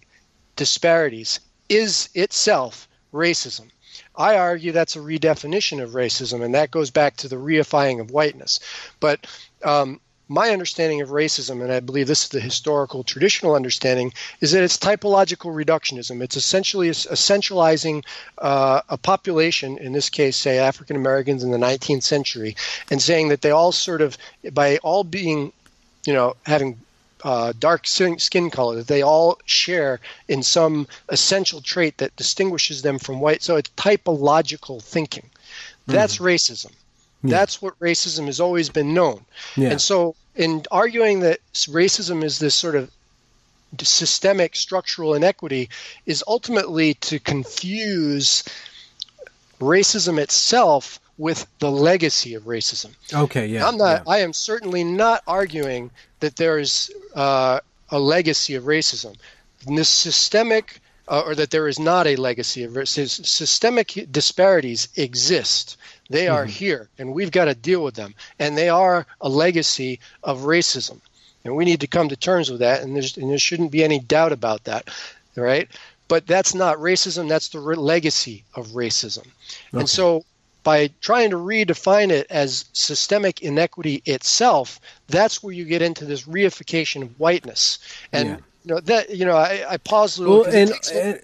disparities, is itself racism. I argue that's a redefinition of racism, and that goes back to the reifying of whiteness. But um, my understanding of racism, and I believe this is the historical traditional understanding, is that it's typological reductionism. It's essentially essentializing uh, a population, in this case, say African Americans in the 19th century, and saying that they all sort of, by all being, you know, having uh, dark skin color that they all share in some essential trait that distinguishes them from white. So it's typological thinking. That's mm-hmm. racism. Yeah. That's what racism has always been known. Yeah. And so, in arguing that racism is this sort of systemic structural inequity, is ultimately to confuse racism itself with the legacy of racism. Okay, yeah. I'm not. Yeah. I am certainly not arguing that there is uh, a legacy of racism. This systemic, uh, or that there is not a legacy of racism. Systemic disparities exist. They are mm-hmm. here, and we've got to deal with them. And they are a legacy of racism, and we need to come to terms with that. And, and there shouldn't be any doubt about that, right? But that's not racism. That's the re- legacy of racism. Okay. And so by trying to redefine it as systemic inequity itself, that's where you get into this reification of whiteness. And yeah. you know that you know I, I pause a little. Well, and,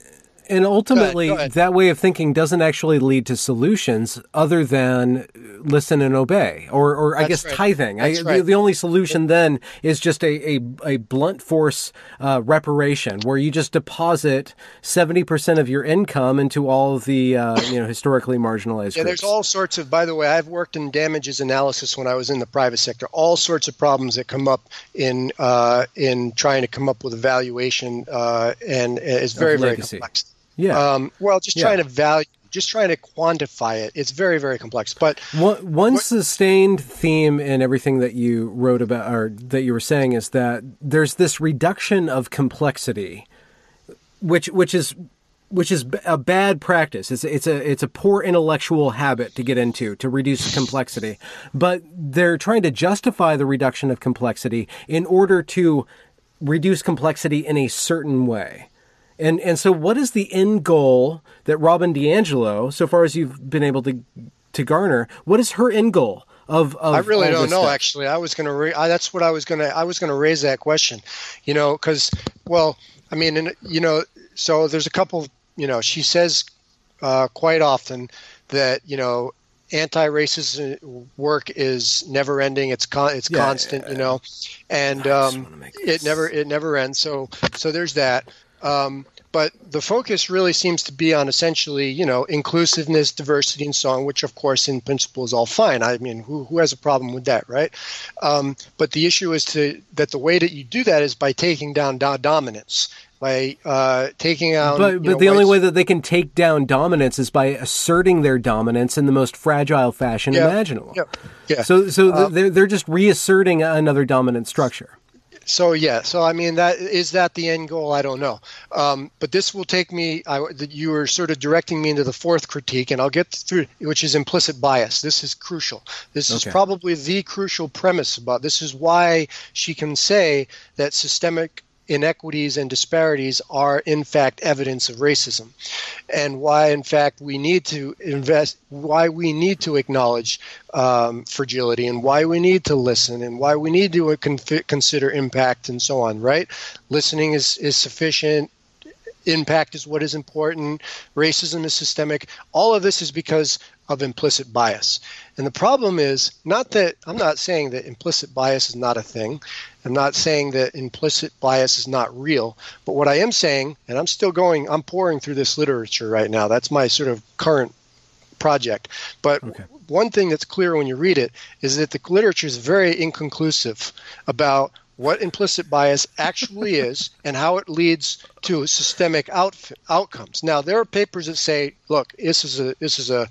and, ultimately, go ahead, go ahead. that way of thinking doesn't actually lead to solutions other than listen and obey, or, or I guess right. tithing. I, right. the, the, only solution then is just a, a, a blunt force uh, reparation, where you just deposit seventy percent of your income into all of the uh, you know historically marginalized. Yeah, groups. there's all sorts of. By the way, I've worked in damages analysis when I was in the private sector. All sorts of problems that come up in uh, in trying to come up with a valuation, uh, and it's very very complex. Yeah. Um, well, just trying to value, just trying to quantify it. It's very, very complex. But one, one what, sustained theme in everything that you wrote about, or that you were saying, is that there's this reduction of complexity, which which is which is a bad practice. It's it's a it's a poor intellectual habit to get into to reduce complexity. But they're trying to justify the reduction of complexity in order to reduce complexity in a certain way. And and so, what is the end goal that Robin DiAngelo, so far as you've been able to to garner, what is her end goal? Of, of I really don't know. Stuff? Actually, I was going to. Ra- that's what I was going to. I was going to raise that question. You know, because well, I mean, you know, so there's a couple. You know, she says uh, quite often that you know anti-racist work is never ending it's con- it's yeah, constant yeah, yeah. you know and um, it never it never ends so so there's that um, but the focus really seems to be on essentially, you know, inclusiveness, diversity, and so on, which of course in principle is all fine. I mean, who, who has a problem with that, right? Um, but the issue is to that the way that you do that is by taking down do- dominance, by uh, taking out. But, but know, the only way that they can take down dominance is by asserting their dominance in the most fragile fashion yeah, imaginable. Yeah, yeah. So, so uh, they're they're just reasserting another dominant structure so yeah so i mean that is that the end goal? I don't know. Um, but this will take me I, you were sort of directing me into the fourth critique and i'll get through which is implicit bias. This is crucial. This okay. is probably the crucial premise about this is why she can say that systemic inequities and disparities are in fact evidence of racism. And why in fact we need to invest why we need to acknowledge um, fragility and why we need to listen and why we need to consider impact and so on right? Listening is, is sufficient. Impact is what is important. Racism is systemic. All of this is because of implicit bias. And the problem is not that i'm not saying that implicit bias is not a thing I'm not saying that implicit bias is not real, but what I am saying, and I'm still going, I'm pouring through this literature right now. That's my sort of current project. But okay. one thing that's clear when you read it is that the literature is very inconclusive about what implicit bias actually *laughs* is and how it leads to systemic out, outcomes. Now, there are papers that say, look, this is a this is a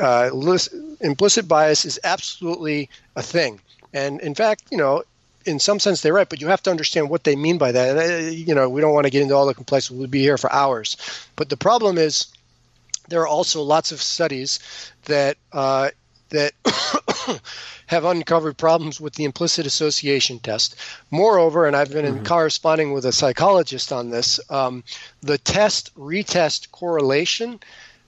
uh, list, implicit bias is absolutely a thing. And in fact, you know, in some sense they're right, but you have to understand what they mean by that. Uh, you know, we don't want to get into all the complexity. We'll be here for hours. But the problem is there are also lots of studies that uh, that *coughs* have uncovered problems with the implicit association test. Moreover, and I've been mm-hmm. corresponding with a psychologist on this, um, the test retest correlation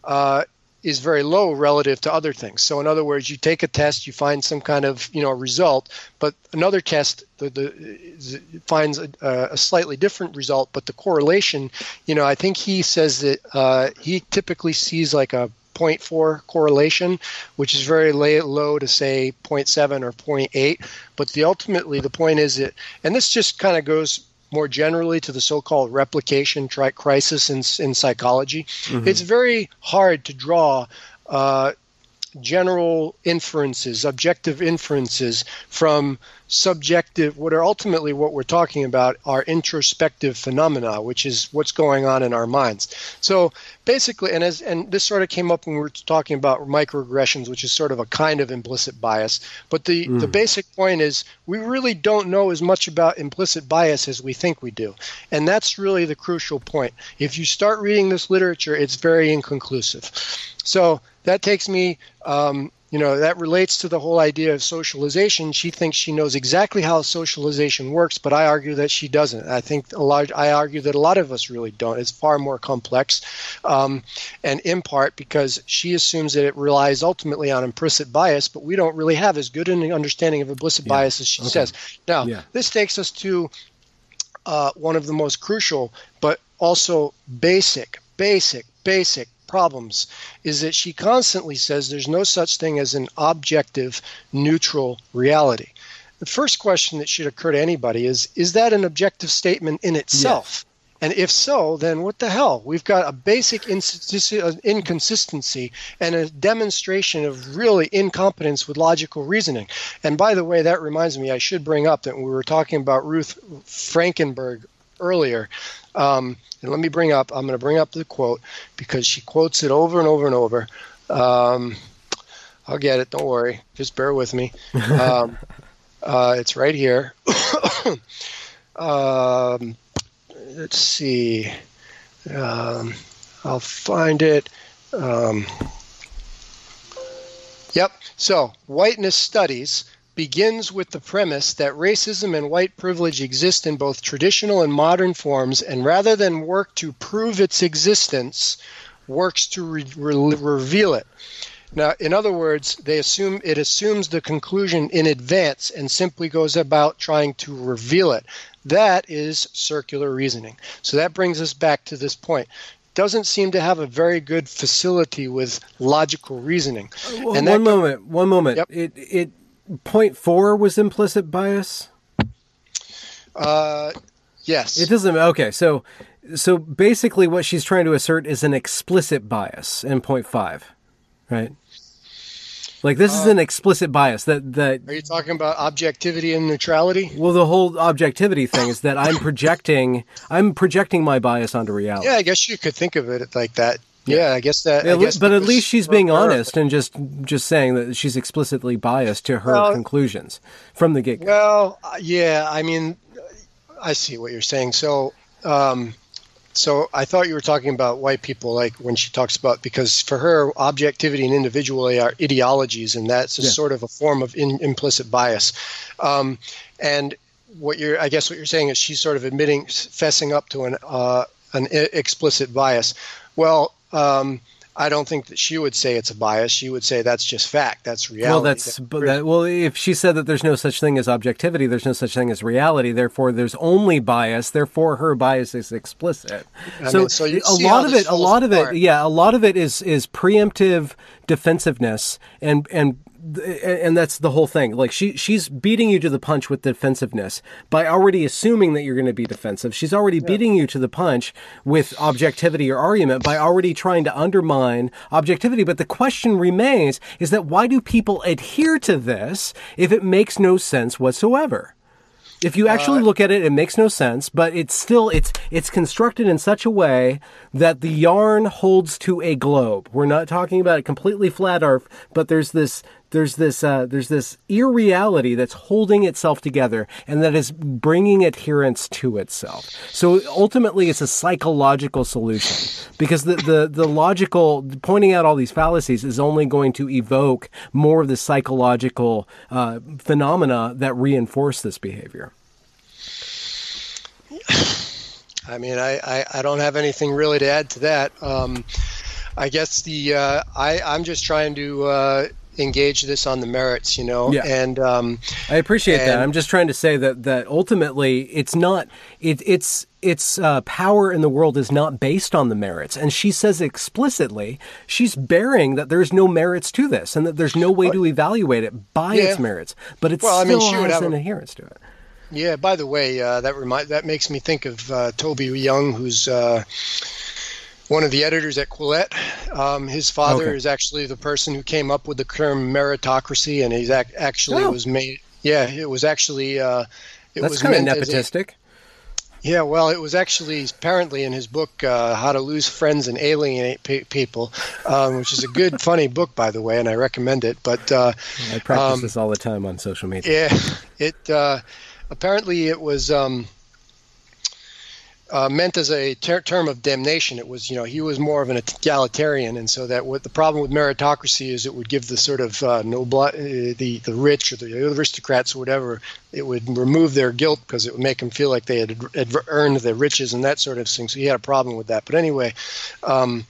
uh, is very low relative to other things. So in other words, you take a test, you find some kind of you know result, but another test the, the, finds a, a, slightly different result. But the correlation, you know, I think he says that uh, he typically sees like a 0.4 correlation, which is very low to say 0.7 or 0.8. But the ultimately the point is that, and this just kind of goes more generally to the so-called replication tri- crisis in, in psychology. Mm-hmm. It's very hard to draw uh, general inferences, objective inferences from subjective, what are ultimately what we're talking about are introspective phenomena, which is what's going on in our minds. So basically, and as and this sort of came up when we were talking about microaggressions, which is sort of a kind of implicit bias. But the mm. the basic point is we really don't know as much about implicit bias as we think we do, and that's really the crucial point. If you start reading this literature, it's very inconclusive. So that takes me um, you know that relates to the whole idea of socialization she thinks she knows exactly how socialization works but i argue that she doesn't i think a lot i argue that a lot of us really don't it's far more complex um, and in part because she assumes that it relies ultimately on implicit bias but we don't really have as good an understanding of implicit yeah. bias as she okay. says now yeah. this takes us to uh, one of the most crucial but also basic basic basic problems is that she constantly says there's no such thing as an objective, neutral reality. The first question that should occur to anybody is Is that an objective statement in itself? Yes. And if so, then what the hell? We've got a basic uh, inconsistency and a demonstration of really incompetence with logical reasoning. And by the way, that reminds me, I should bring up that we were talking about Ruth Frankenberg earlier. Um, and let me bring up, I'm going to bring up the quote because she quotes it over and over and over. Um, I'll get it. Don't worry. Just bear with me. Um, *laughs* uh, it's right here. *coughs* um, let's see. Um, I'll find it. Um, yep. So, whiteness studies begins with the premise that racism and white privilege exist in both traditional and modern forms, and rather than work to prove its existence, works to re- re- reveal it. Now, in other words, they assume it assumes the conclusion in advance and simply goes about trying to reveal it. That is circular reasoning. So that brings us back to this point doesn't seem to have a very good facility with logical reasoning. Oh, well, and one moment, one moment. Yep. It it point four was implicit bias? Uh, yes. It doesn't. Okay, so so basically, what she's trying to assert is an explicit bias in point five, right? Like this uh, is an explicit bias that that. Are you talking about objectivity and neutrality? Well, the whole objectivity thing is that I'm projecting I'm projecting my bias onto reality. Yeah, I guess you could think of it like that. Yeah, I guess that. I guess but at least she's being honest and just just saying that she's explicitly biased to her well, conclusions from the get go. Well, uh, yeah, I mean, I see what you're saying. So, um, so I thought you were talking about white people, like when she talks about because for her, objectivity and individuality are ideologies, and that's a yeah. sort of a form of in, implicit bias. Um, and what you're, I guess, what you're saying is she's sort of admitting, fessing up to an uh, an explicit bias. Well, um, I don't think that she would say it's a bias. She would say that's just fact. That's reality. Well, that's that, well. If she said that there's no such thing as objectivity, there's no such thing as reality. Therefore, there's only bias. Therefore, her bias is explicit. I so, mean, so a lot of it, a lot apart. of it, yeah, a lot of it is is preemptive defensiveness and and and that's the whole thing. Like she she's beating you to the punch with defensiveness by already assuming that you're going to be defensive. She's already yeah. beating you to the punch with objectivity or argument by already trying to undermine objectivity. But the question remains is that why do people adhere to this if it makes no sense whatsoever? If you actually uh, look at it, it makes no sense, but it's still it's it's constructed in such a way that the yarn holds to a globe. We're not talking about a completely flat earth, but there's this there's this uh, there's this irreality that's holding itself together and that is bringing adherence to itself. So ultimately, it's a psychological solution because the the, the logical pointing out all these fallacies is only going to evoke more of the psychological uh, phenomena that reinforce this behavior. I mean, I, I, I, don't have anything really to add to that. Um, I guess the uh, I I'm just trying to uh, engage this on the merits, you know. Yeah. And um, I appreciate that. I'm just trying to say that that ultimately it's not it, it's its uh, power in the world is not based on the merits, and she says explicitly she's bearing that there's no merits to this, and that there's no way to evaluate it by its merits, but it Well, I mean, still she would has have an a- adherence to it. yeah. By the way, uh, that remind that makes me think of uh, Toby Young, who's uh, one of the editors at Quillette. Um, his father Okay. is actually the person who came up with the term meritocracy, and he's ac- actually Oh. was made. Yeah, it was actually. Uh, it That's was kind of as a- nepotistic. Yeah, well, it was actually apparently in his book uh, "How to Lose Friends and Alienate Pe- People," um, which is a good, *laughs* funny book, by the way, and I recommend it. But uh, I practice um, this all the time on social media. yeah, *laughs* it uh, apparently it was um, uh, meant as a ter- term of damnation. It was, you know, he was more of an egalitarian, and so that what the problem with meritocracy is, it would give the sort of uh, noble, uh, the the rich or the aristocrats or whatever, it would remove their guilt because it would make them feel like they had, had earned their riches and that sort of thing. So he had a problem with that. But anyway. Um,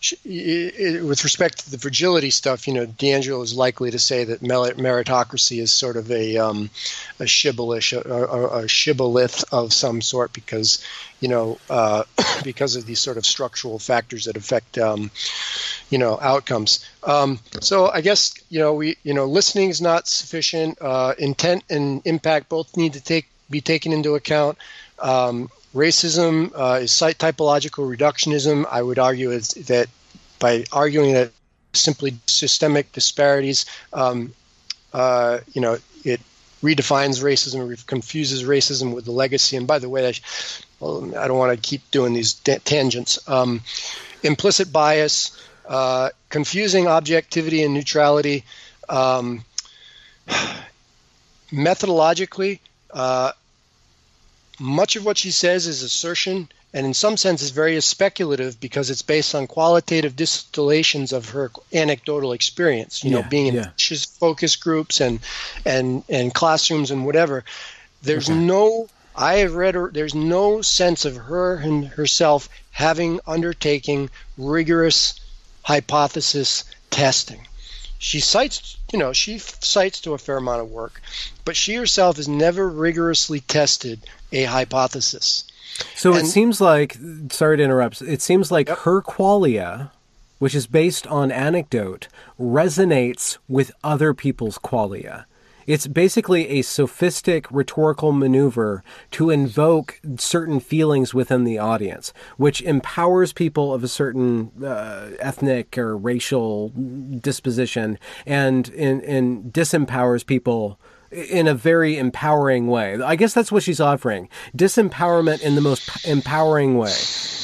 sh- i- i- with respect to the fragility stuff, you know, DiAngelo is likely to say that meritocracy is sort of a um, a shibboleth, a, a, a shibboleth of some sort, because you know, uh, *coughs* because of these sort of structural factors that affect, um, you know, outcomes. Um, so I guess you know we, you know, listening is not sufficient. Uh, intent and impact both need to take be taken into account. Um, racism uh, is site typological reductionism. I would argue is that by arguing that simply systemic disparities, um, uh, you know, it redefines racism, confuses racism with the legacy. And by the way, I, well, I don't want to keep doing these ta- tangents. Um, implicit bias, uh, confusing objectivity and neutrality. Um, *sighs* methodologically, uh, much of what she says is assertion and in some sense is very speculative because it's based on qualitative distillations of her anecdotal experience you know being in yeah. focus groups and and and classrooms and whatever. There's no i have read her there's no sense of her and herself having undertaking rigorous hypothesis testing. She cites you know she cites to a fair amount of work but she herself has never rigorously tested a hypothesis So it seems like, sorry to interrupt, it seems like her qualia, which is based on anecdote, resonates with other people's qualia. It's basically a sophistic rhetorical maneuver to invoke certain feelings within the audience, which empowers people of a certain uh, ethnic or racial disposition and, and, and disempowers people in a very empowering way. I guess that's what she's offering. Disempowerment in the most empowering way.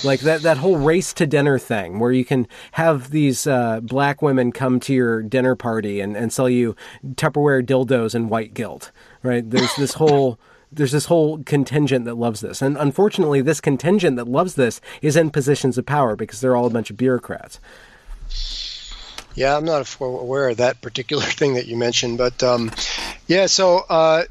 Like that, that whole race to dinner thing where you can have these uh, black women come to your dinner party and, and sell you Tupperware dildos and white guilt, right? There's this whole. There's this whole contingent that loves this. And unfortunately, this contingent that loves this is in positions of power because they're all a bunch of bureaucrats. Yeah, I'm not aware of that particular *laughs* thing that you mentioned, but um, yeah. So uh,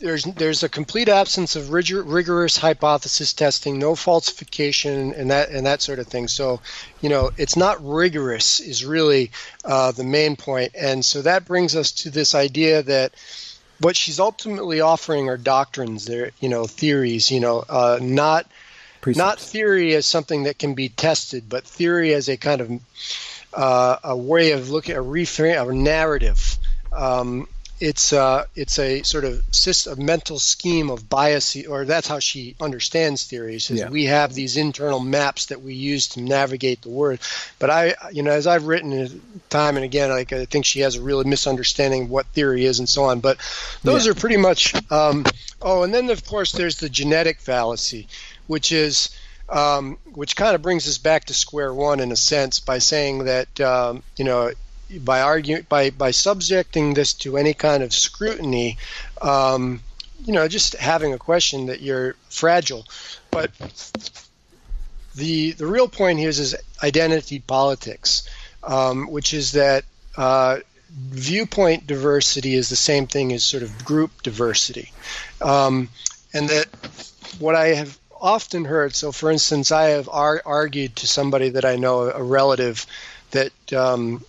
there's there's a complete absence of rigor, rigorous hypothesis testing, no falsification, and that and that sort of thing. So, you know, it's not rigorous is really uh, the main point. and so that brings us to this idea that what she's ultimately offering are doctrines, they're you know theories, you know, uh, not not theory as something that can be tested, but theory as a kind of uh, a way of looking a reframe a narrative. Um, it's uh, it's a sort of a mental scheme of bias, or that's how she understands theories. Says Yeah. we have these internal maps that we use to navigate the world. But I, you know, as I've written it time and again, like I think she has a real misunderstanding of what theory is and so on. But those Yeah. are pretty much. Um, oh, and then of course there's the genetic fallacy, which is um, which kind of brings us back to square one in a sense by saying that um, you know by arguing by by subjecting this to any kind of scrutiny um, you know just having a question that you're fragile but the the real point here is, is identity politics um, which is that uh, viewpoint diversity is the same thing as sort of group diversity um, and that what I have often heard. So, for instance, I have ar- argued to somebody that I know, a relative, that um,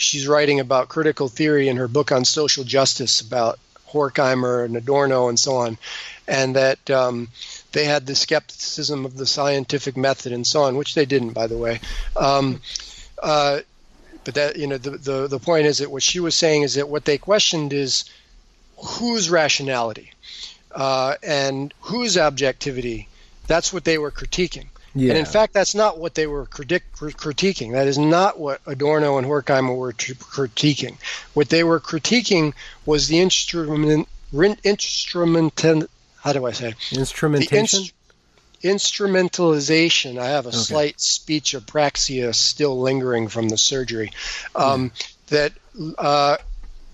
she's writing about critical theory in her book on social justice about Horkheimer and Adorno and so on, and that um, they had the skepticism of the scientific method and so on, which they didn't, by the way. Um, uh, but that you know the, the the point is that what she was saying is that what they questioned is whose rationality uh, and whose objectivity. That's what they were critiquing. Yeah. And in fact, that's not what they were critiquing. That is not what Adorno and Horkheimer were critiquing. What they were critiquing was the instrument, instrumental. How do I say? Instrumentation. instrumentalization. I have a okay. slight speech apraxia still lingering from the surgery. Um, yeah. That uh,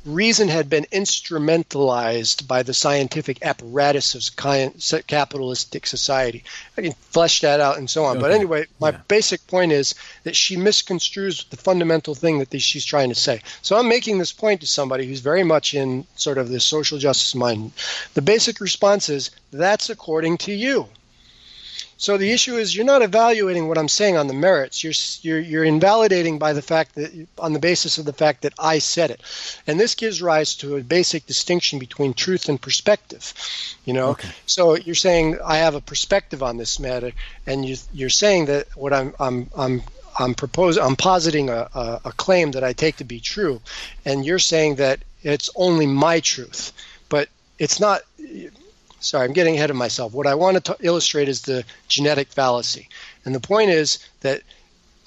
reason had been instrumentalized by the scientific apparatus of capitalistic society. I can flesh that out and so on. Okay. But anyway, my yeah. basic point is that she misconstrues the fundamental thing that she's trying to say. So I'm making this point to somebody who's very much in sort of the social justice mind. The basic response is that's according to you. So the issue is you're not evaluating what I'm saying on the merits. You're, you're, you're invalidating by the fact that on the basis of the fact that I said it, and this gives rise to a basic distinction between truth and perspective. You know, okay. so you're saying I have a perspective on this matter, and you, you're saying that what I'm I'm I'm I'm proposing I'm positing a, a, a claim that I take to be true, and you're saying that it's only my truth, but it's not sorry, I'm getting ahead of myself. What I want to illustrate is the genetic fallacy. And the point is that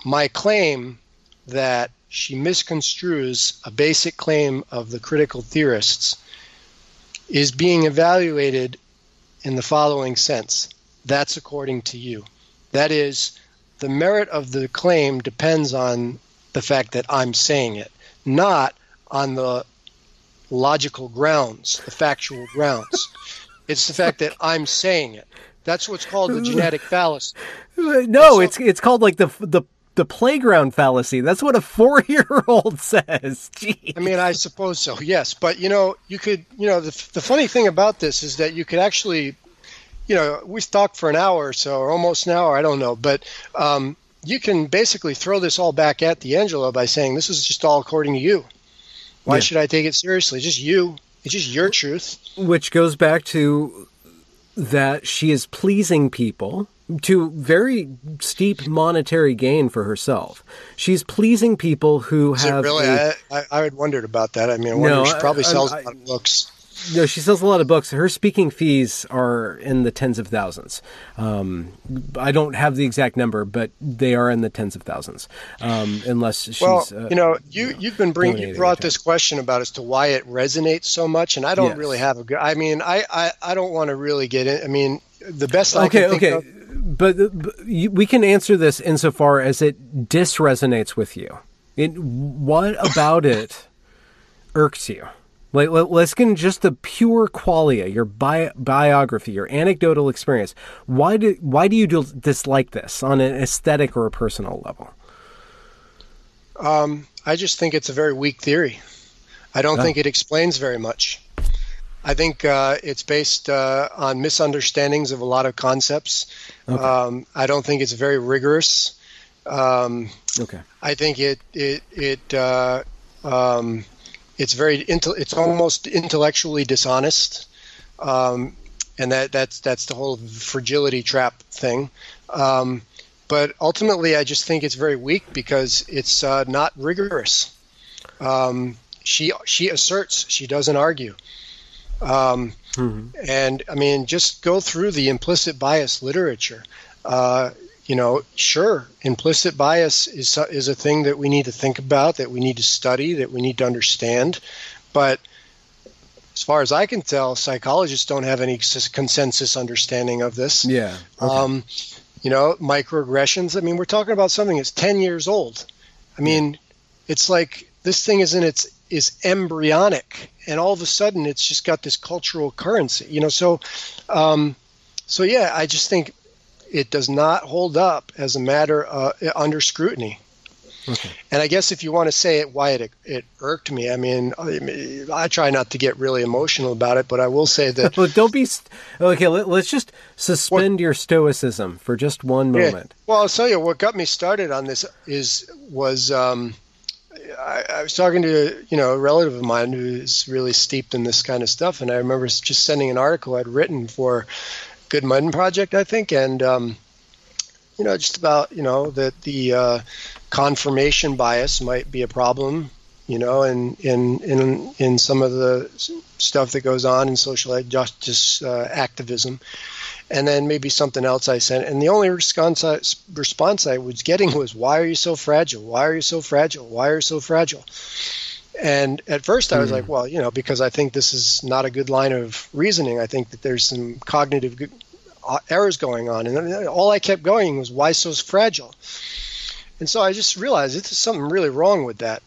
my claim that she misconstrues a basic claim of the critical theorists is being evaluated in the following sense. That's according to you. That is, the merit of the claim depends on the fact that I'm saying it, not on the logical grounds, the factual grounds. It's the fact that I'm saying it. That's what's called the genetic fallacy. No, so, it's it's called like the the the playground fallacy. That's what a four year old *laughs* says. Jeez. I mean, I suppose so. Yes, but you know, you could. You know, the the funny thing about this is that you could actually, you know, we talked for an hour or so, or almost an hour. I don't know, but. Um, you can basically throw this all back at the DiAngelo by saying this is just all according to you. Why yeah. should I take it seriously? Just you. It's just your truth. Which goes back to that she is pleasing people to very steep monetary gain for herself. She's pleasing people who is have. really? A, I, I, had wondered about that. I mean, I wonder no, she probably sells I, a lot of books. No, she sells a lot of books. Her speaking fees are in the tens of thousands. Um, I don't have the exact number, but they are in the tens of thousands. Um, unless she's well, uh, you know, you you've been bringing you brought this question about as to why it resonates so much, and I don't yes. really have a good. I mean, I I, I don't want to really get in. I mean, the best I can think okay, okay. Of, but, but we can answer this insofar as it disresonates with you. It, what about it irks you? Like, let, us get just the pure qualia, your bi- biography, your anecdotal experience. Why do why do you dislike this on an aesthetic or a personal level? Um, I just think it's a very weak theory. I don't oh. think it explains very much. I think uh, it's based uh, on misunderstandings of a lot of concepts. Okay. Um, I don't think it's very rigorous. Um, okay. I think it it it uh, um, it's very it's almost intellectually dishonest, um, and that that's that's the whole fragility trap thing. Um, but ultimately, I just think it's very weak because it's uh, not rigorous. Um, she she asserts, she doesn't argue. Um, mm-hmm. And I mean, just go through the implicit bias literature. Uh, you know, sure, implicit bias is is a thing that we need to think about, that we need to study, that we need to understand. But as far as I can tell, psychologists don't have any consensus understanding of this. Yeah. Okay. Um, you know, microaggressions. I mean, we're talking about something that's ten years old. I mean, yeah. it's like this thing is in its is embryonic, and all of a sudden, it's just got this cultural currency. You know, so, um, so yeah, I just think it does not hold up as a matter uh, under scrutiny. Okay. And I guess if you want to say it, why it it irked me. I mean, I try not to get really emotional about it, but I will say that. *laughs* well, don't be. Okay, let, us just suspend what, your stoicism for just one moment. Yeah. Well, I'll tell you what got me started on this is was um, I, I, was talking to you know a relative of mine who's really steeped in this kind of stuff, and I remember just sending an article I'd written for Good Men Project, I think, and um, you know just about you know that the uh, confirmation bias might be a problem, you know, in in in in some of the stuff that goes on in social justice uh, activism and then maybe something else I sent. And the only response I, response I was getting was, "Why are you so fragile? Why are you so fragile? Why are you so fragile?" And at first I was mm. like, "Well, you know, because I think this is not a good line of reasoning. I think that there's some cognitive uh, errors going on." And all I kept going was, "Why so fragile?" And so I just realized there's something really wrong with that.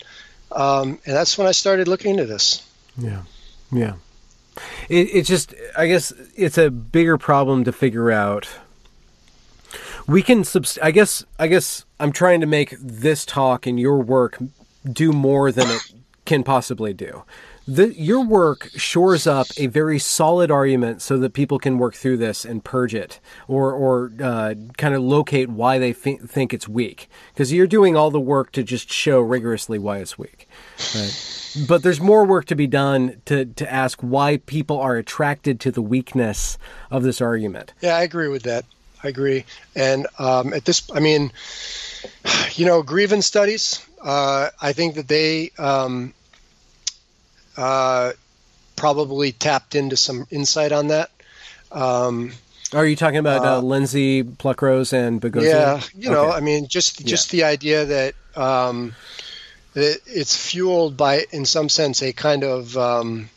Um, and that's when I started looking into this. Yeah, yeah. It, it's just, I guess, it's a bigger problem to figure out. We can, subst- I guess, I guess I'm trying to make this talk and your work do more than it can possibly do. The, your work shores up a very solid argument so that people can work through this and purge it or, or uh, kind of locate why they th- think it's weak. Because you're doing all the work to just show rigorously why it's weak. Right? but there's more work to be done to, to ask why people are attracted to the weakness of this argument. Yeah, I agree with that. I agree. And um, at this, I mean, *sighs* you know, grievance studies, uh, I think that they um, uh, probably tapped into some insight on that. Um, are you talking about uh, uh Lindsay Pluckrose and Boghossian? Yeah, you know, okay. I mean, just just yeah. the idea that um, it's fueled by, in some sense, a kind of um,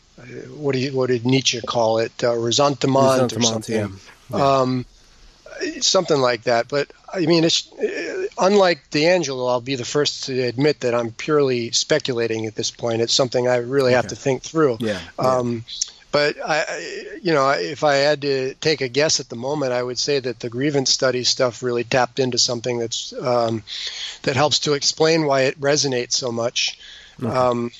what, do you, what did Nietzsche call it? Uh, resentment, or something. Yeah. Yeah. Um, something like that. But I mean, it's uh, unlike DiAngelo. I'll be the first to admit that I'm purely speculating at this point. It's something I really okay. have to think through. Yeah. Um, but I, you know, if I had to take a guess at the moment, I would say that the grievance study stuff really tapped into something that's um, that helps to explain why it resonates so much. Okay. Um,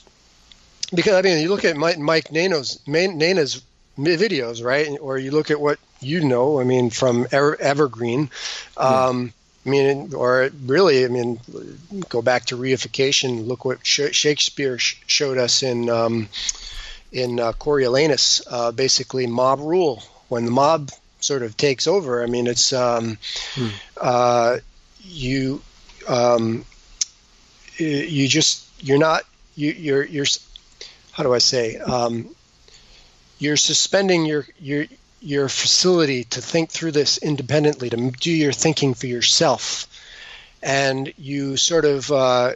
because I mean, you look at Mike, Mike Nano's Nayna's videos, right? Or you look at what you know. I mean, from Ever, Evergreen. Um, I mean, or really, I mean, go back to reification. Look what Shakespeare sh- showed us in um, in uh, Coriolanus, uh, basically mob rule. When the mob sort of takes over, I mean, it's um, hmm. uh, you um, you just you're not you, you're you're how do I say um, you're suspending your your your facility to think through this independently, to do your thinking for yourself, and you sort of uh,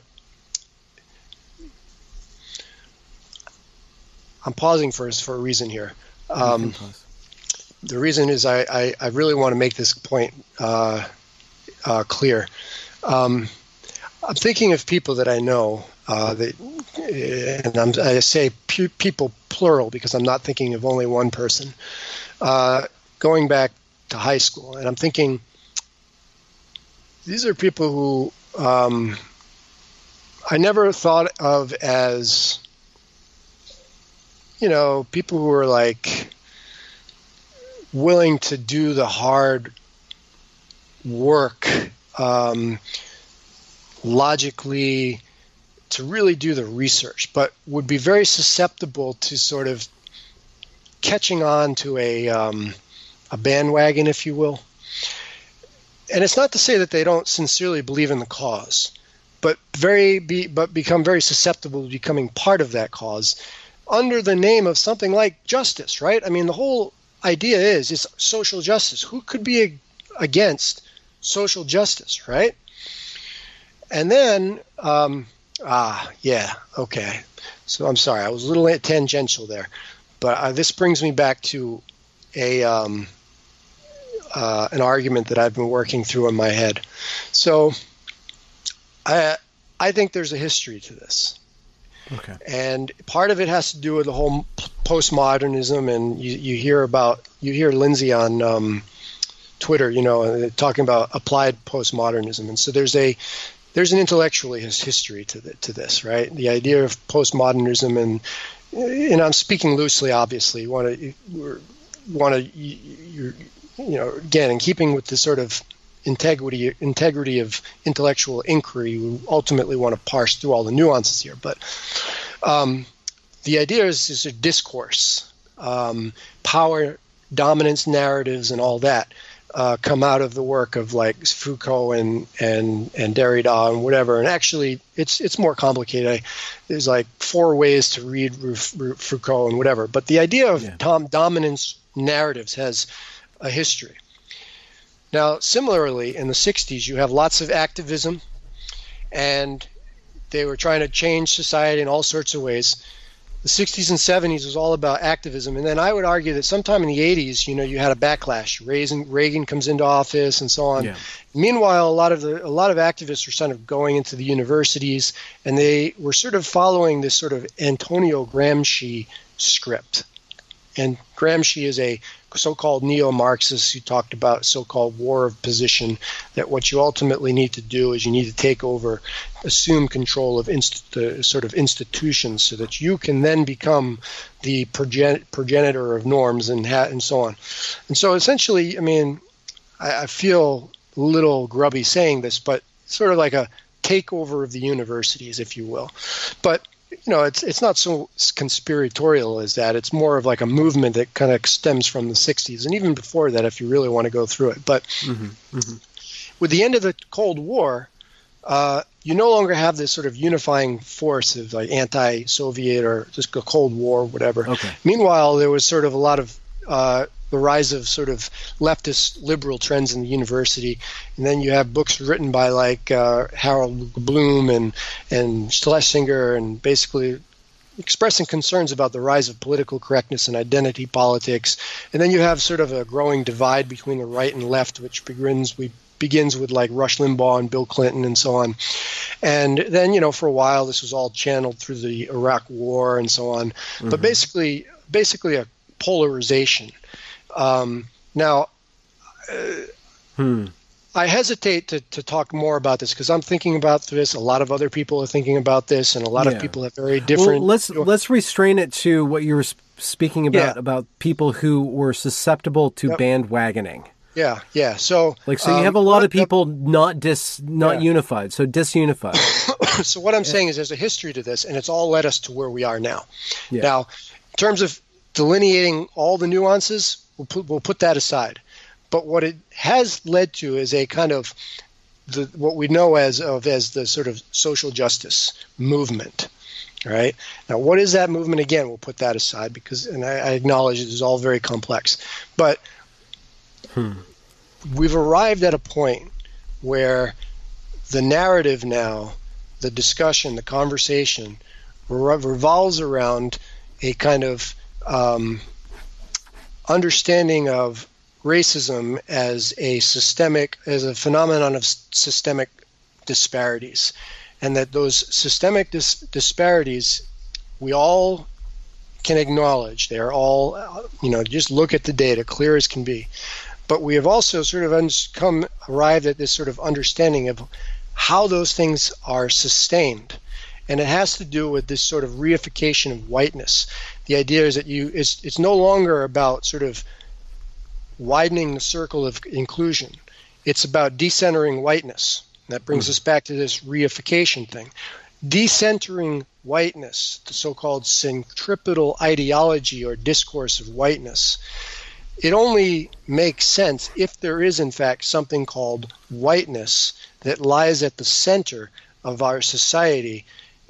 I'm pausing for for a reason here. Um, the reason is I, I, I, really want to make this point uh, uh, clear. Um, I'm thinking of people that I know uh, that, and I'm, i say pu- people plural because I'm not thinking of only one person. Uh, going back to high school, and I'm thinking these are people who um, I never thought of as you know, people who are like willing to do the hard work um, logically to really do the research, but would be very susceptible to sort of catching on to a um, a bandwagon, if you will. And it's not to say that they don't sincerely believe in the cause, but very be, but become very susceptible to becoming part of that cause under the name of something like justice, right? I mean, the whole idea is it's social justice. Who could be against social justice, right? And then, um, ah, yeah, okay. So I'm sorry, I was a little tangential there, but uh, this brings me back to a um, uh, an argument that I've been working through in my head. So I I think there's a history to this. Okay. And part of it has to do with the whole postmodernism, and you, you hear about you hear Lindsay on um, Twitter, you know, talking about applied postmodernism, and so there's a there's an intellectual history to the, to this, right? The idea of postmodernism, and and I'm speaking loosely, obviously. Want to want to you you know again in keeping with the sort of integrity integrity of intellectual inquiry. We ultimately want to parse through all the nuances here, but um, the idea is, is a discourse, um, power, dominance narratives, and all that. Uh, come out of the work of like Foucault and and and Derrida and whatever. And actually, it's it's more complicated. I, there's like four ways to read Foucault and whatever. But the idea of yeah. Tom dominance narratives has a history. Now, similarly, in the 60s, you have lots of activism, and they were trying to change society in all sorts of ways. The 60s and 70s was all about activism, and then I would argue that sometime in the 80s, you know, you had a backlash. Reagan, Reagan comes into office, and so on. Yeah. Meanwhile, a lot of the a lot of activists were sort of going into the universities, and they were sort of following this sort of Antonio Gramsci script. And Gramsci is a so-called neo-Marxists who talked about so-called war of position. That what you ultimately need to do is you need to take over, assume control of inst- the sort of institutions, so that you can then become the progen- progenitor of norms and ha- and so on. And so essentially, I mean, I, I feel a little grubby saying this, but sort of like a takeover of the universities, if you will. But you know, it's it's not so conspiratorial as that. It's more of like a movement that kind of stems from the '60s and even before that, if you really want to go through it. But mm-hmm, mm-hmm. with the end of the Cold War, uh, you no longer have this sort of unifying force of like anti-Soviet or just a Cold War, whatever. Okay. Meanwhile, there was sort of a lot of uh, the rise of sort of leftist liberal trends in the university, and then you have books written by like uh, Harold Bloom and and Schlesinger, and basically expressing concerns about the rise of political correctness and identity politics. And then you have sort of a growing divide between the right and left, which begins we begins with like Rush Limbaugh and Bill Clinton and so on. And then, you know, for a while this was all channeled through the Iraq war and so on. Mm-hmm. But basically basically a polarization. Um, now, uh, hmm. I hesitate to, to talk more about this because I'm thinking about this. A lot of other people are thinking about this, and a lot yeah. of people have very different. Well, let's let's restrain it to what you were speaking about yeah. about people who were susceptible to yep. bandwagoning. Yeah, yeah. So, like, so you um, have a lot of people not dis not yeah. unified, so disunified. *coughs* so what I'm saying is, there's a history to this, and it's all led us to where we are now. Now, in terms of delineating all the nuances, We'll put, we'll put that aside. But what it has led to is a kind of the, what we know as of as the sort of social justice movement. Right now, what is that movement? Again, we'll put that aside because, and I, I acknowledge it is all very complex. But hmm. we've arrived at a point where the narrative now, the discussion, the conversation, revolves around a kind of um, understanding of racism as a systemic, as a phenomenon of systemic disparities, and that those systemic dis- disparities we all can acknowledge. They are all, you know, just look at the data, clear as can be. But we have also sort of come arrived at this sort of understanding of how those things are sustained and it has to do with this sort of reification of whiteness. The idea is that you it's it's no longer about sort of widening the circle of inclusion. It's about decentering whiteness. That brings mm. us back to this reification thing. Decentering whiteness, the so-called centripetal ideology or discourse of whiteness, it only makes sense if there is in fact something called whiteness that lies at the center of our society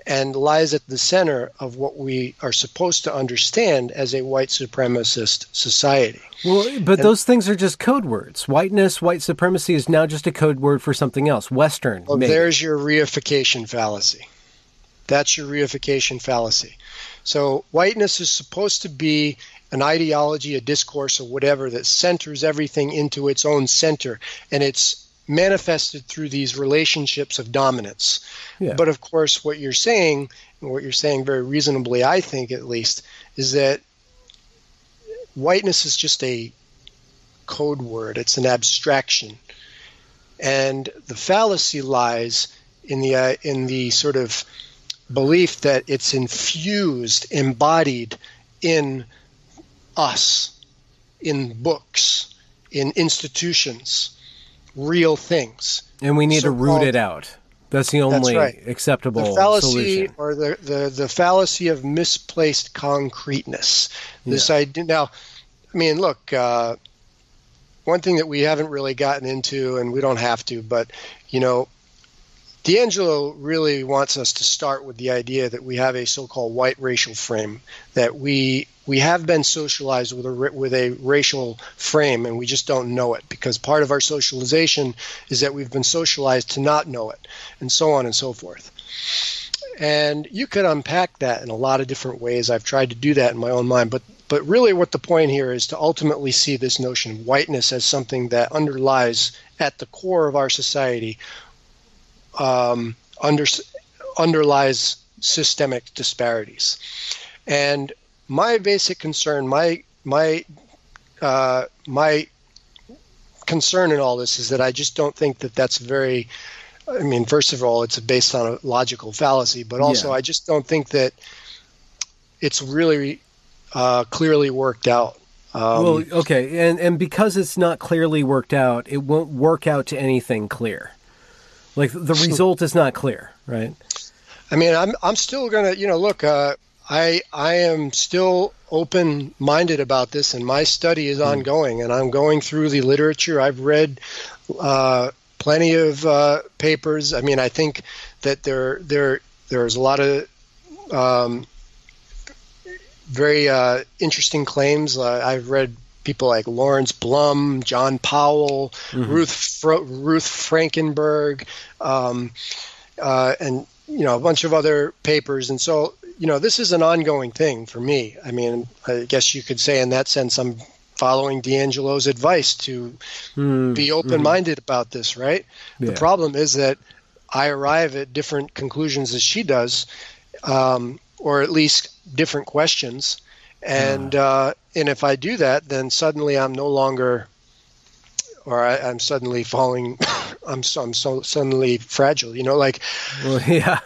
and lies at the center of what we are supposed to understand as a white supremacist society. Well, but and, those things are just code words. Whiteness, white supremacy is now just a code word for something else. Western. Well, maybe. there's your reification fallacy. That's your reification fallacy. So, whiteness is supposed to be an ideology, a discourse, or whatever that centers everything into its own center, and it's manifested through these relationships of dominance. Yeah. But of course, what you're saying, and what you're saying very reasonably, I think at least, is that whiteness is just a code word, it's an abstraction. And the fallacy lies in the, uh, in the sort of belief that it's infused, embodied in us, in books, in institutions real things. And we need to root it out. That's the only right. acceptable the fallacy solution. or the, the, the fallacy of misplaced concreteness. This idea now, I mean, look, uh, one thing that we haven't really gotten into, and we don't have to, but you know, DiAngelo really wants us to start with the idea that we have a so-called white racial frame, that we we have been socialized with a with a racial frame, and we just don't know it because part of our socialization is that we've been socialized to not know it, and so on and so forth. And you could unpack that in a lot of different ways. I've tried to do that in my own mind, but but really, what the point here is to ultimately see this notion of whiteness as something that underlies at the core of our society, um, under, underlies systemic disparities. And my basic concern, my my uh, my concern in all this is that I just don't think that that's very. I mean, first of all, it's based on a logical fallacy, but also Yeah. I just don't think that it's really uh, clearly worked out. Um, well, okay, and and because it's not clearly worked out, it won't work out to anything clear. Like the result is not clear, right? I mean, I'm I'm still gonna, you know, look, uh, I I am still open minded about this, and my study is ongoing, and I'm going through the literature. I've read uh, plenty of uh, papers. I mean, I think that there there there's a lot of um, very uh, interesting claims. Uh, I've read people like Lawrence Blum, John Powell, Ruth Fro- Ruth Frankenberg, um, uh, and you know a bunch of other papers. And so you know this is an ongoing thing for me. I mean, I guess you could say in that sense I'm following DiAngelo's advice to be open-minded about this. Right. Yeah. The problem is that I arrive at different conclusions as she does, um, or at least different questions. And uh, and if I do that, then suddenly I'm no longer, or I, I'm suddenly falling. *coughs* I'm so, I'm so suddenly fragile. You know, like Well, *laughs* yeah,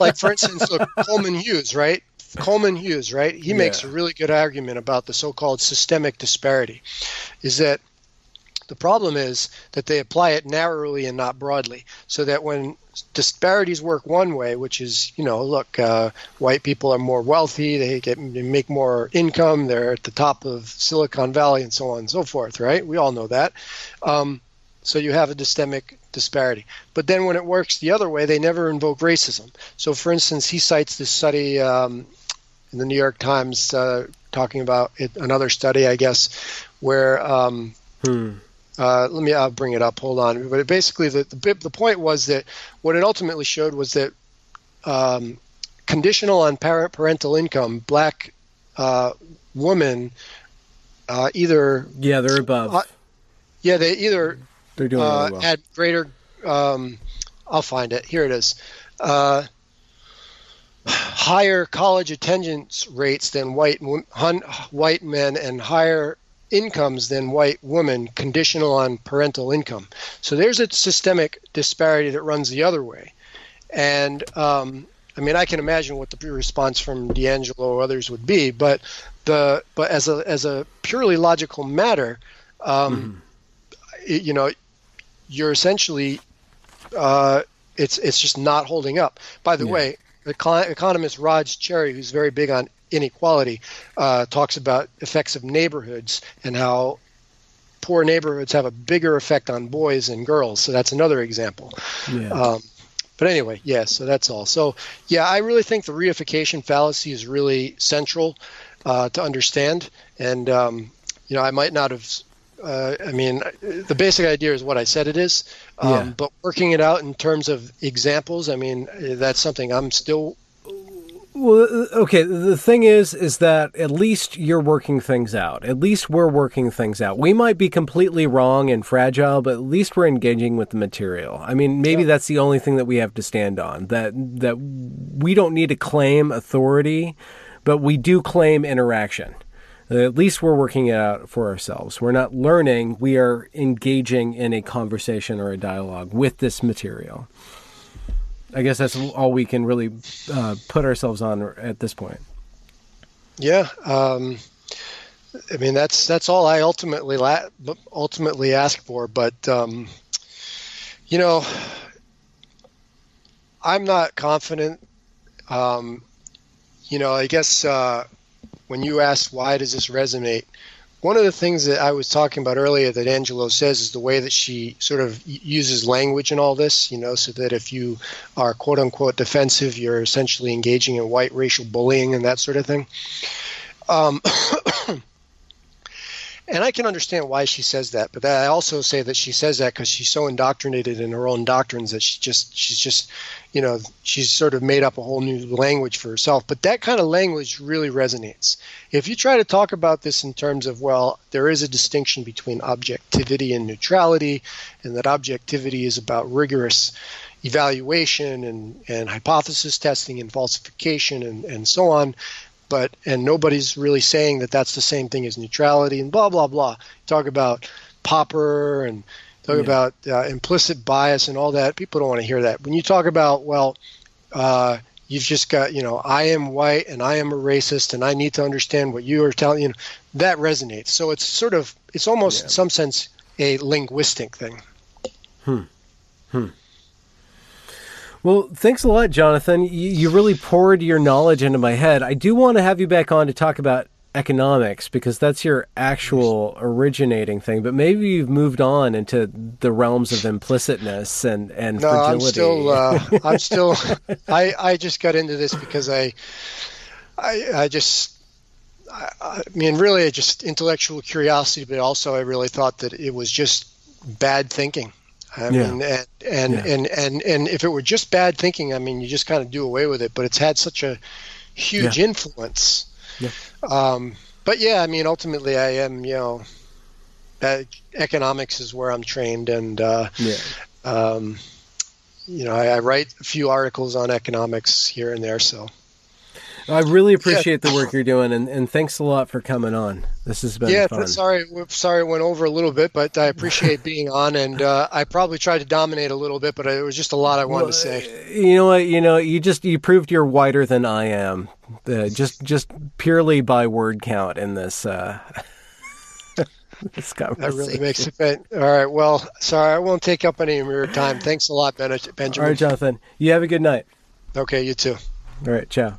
like for instance, look, Coleman Hughes, right? Coleman Hughes, right? He makes a really good argument about the so-called systemic disparity. Is that the problem is that they apply it narrowly and not broadly, so that when disparities work one way, which is, you know, look, uh, white people are more wealthy, they get they make more income, they're at the top of Silicon Valley, and so on and so forth, right? We all know that. Um, so you have a systemic disparity. But then when it works the other way, they never invoke racism. So, for instance, he cites this study um, in the New York Times uh, talking about it, another study, I guess, where. Um, uh, let me. I'll bring it up. Hold on. But it basically, the, the the point was that what it ultimately showed was that um, conditional on parent parental income, black uh, women uh, either yeah, they're above. Uh, yeah they either they're doing uh, really well. had greater. Um, I'll find it. Here it is. Uh, higher college attendance rates than white hun, white men and higher incomes than white women, conditional on parental income. So there's a systemic disparity that runs the other way, and um, I mean I can imagine what the response from DiAngelo or others would be, but the but as a as a purely logical matter. Um, it- you know, you're essentially uh, it's it's just not holding up. By the Yeah. way, econ- economist Raj Chetty, who's very big on inequality, uh, talks about effects of neighborhoods and how poor neighborhoods have a bigger effect on boys and girls. So that's another example. yeah. Um, but anyway, yeah, so that's all. So, yeah, I really think the reification fallacy is really central uh, to understand. And, um, you know, I might not have, uh, I mean, the basic idea is what I said it is. Um, Yeah. But working it out in terms of examples, I mean, that's something I'm still, Well, uh, okay. The thing is, is that at least you're working things out. At least we're working things out. We might be completely wrong and fragile, but at least we're engaging with the material. I mean, maybe that's the only thing that we have to stand on. That that we don't need to claim authority, but we do claim interaction. At least we're working it out for ourselves. We're not learning. We are engaging in a conversation or a dialogue with this material. I guess that's all we can really uh, put ourselves on at this point. yeah. Um, I mean, that's that's all I ultimately la- ultimately ask for. But um, You know, I'm not confident. Um, you know, I guess uh, when you asked why does this resonate, one of the things that I was talking about earlier that Angelo says is the way that she sort of uses language in all this, you know, so that if you are quote unquote defensive, you're essentially engaging in white racial bullying and that sort of thing. Um, *coughs* *coughs* and I can understand why she says that, but I also say that she says that because she's so indoctrinated in her own doctrines that she just she's just you know she's sort of made up a whole new language for herself. But that kind of language really resonates. If you try to talk about this in terms of well, there is a distinction between objectivity and neutrality, and that objectivity is about rigorous evaluation and, and hypothesis testing and falsification and, and so on but and nobody's really saying that that's the same thing as neutrality and blah blah blah. Talk about Popper and talk yeah. about uh, implicit bias and all that. People don't want to hear that. When you talk about well, uh, you've just got you know I am white and I am a racist and I need to understand what you are telling you. Know, that resonates. So it's sort of it's almost yeah. in some sense a linguistic thing. Hmm. Hmm. Well, thanks a lot, Jonathan. You, you, really poured your knowledge into my head. I do want to have you back on to talk about economics because that's your actual originating thing. But maybe you've moved on into the realms of implicitness and and no, fragility. I'm still. Uh, *laughs* I'm still. I I just got into this because I I I just. I, I mean, really, just intellectual curiosity, but also I really thought that it was just bad thinking I yeah. mean, and and, yeah. and and and if it were just bad thinking, I mean, you just kind of do away with it. But it's had such a huge yeah. influence. Yeah. Um, but yeah, I mean, ultimately, I am, you know, uh, economics is where I'm trained, and uh, yeah. um, you know, I, I write a few articles on economics here and there. So I really appreciate yeah. the work you're doing, and, and thanks a lot for coming on. This has been yeah. Fun. Sorry, sorry, it went over a little bit, but I appreciate being on, and uh, I probably tried to dominate a little bit, but it was just a lot I wanted well, to say. You know what? You know, you just you proved you're whiter than I am, uh, just just purely by word count in this. Uh, *laughs* this conversation. That really makes it fit. All right. Well, sorry, I won't take up any of your time. Thanks a lot, ben- Benjamin. All right, Jonathan. You have a good night. Okay, you too. All right. Ciao.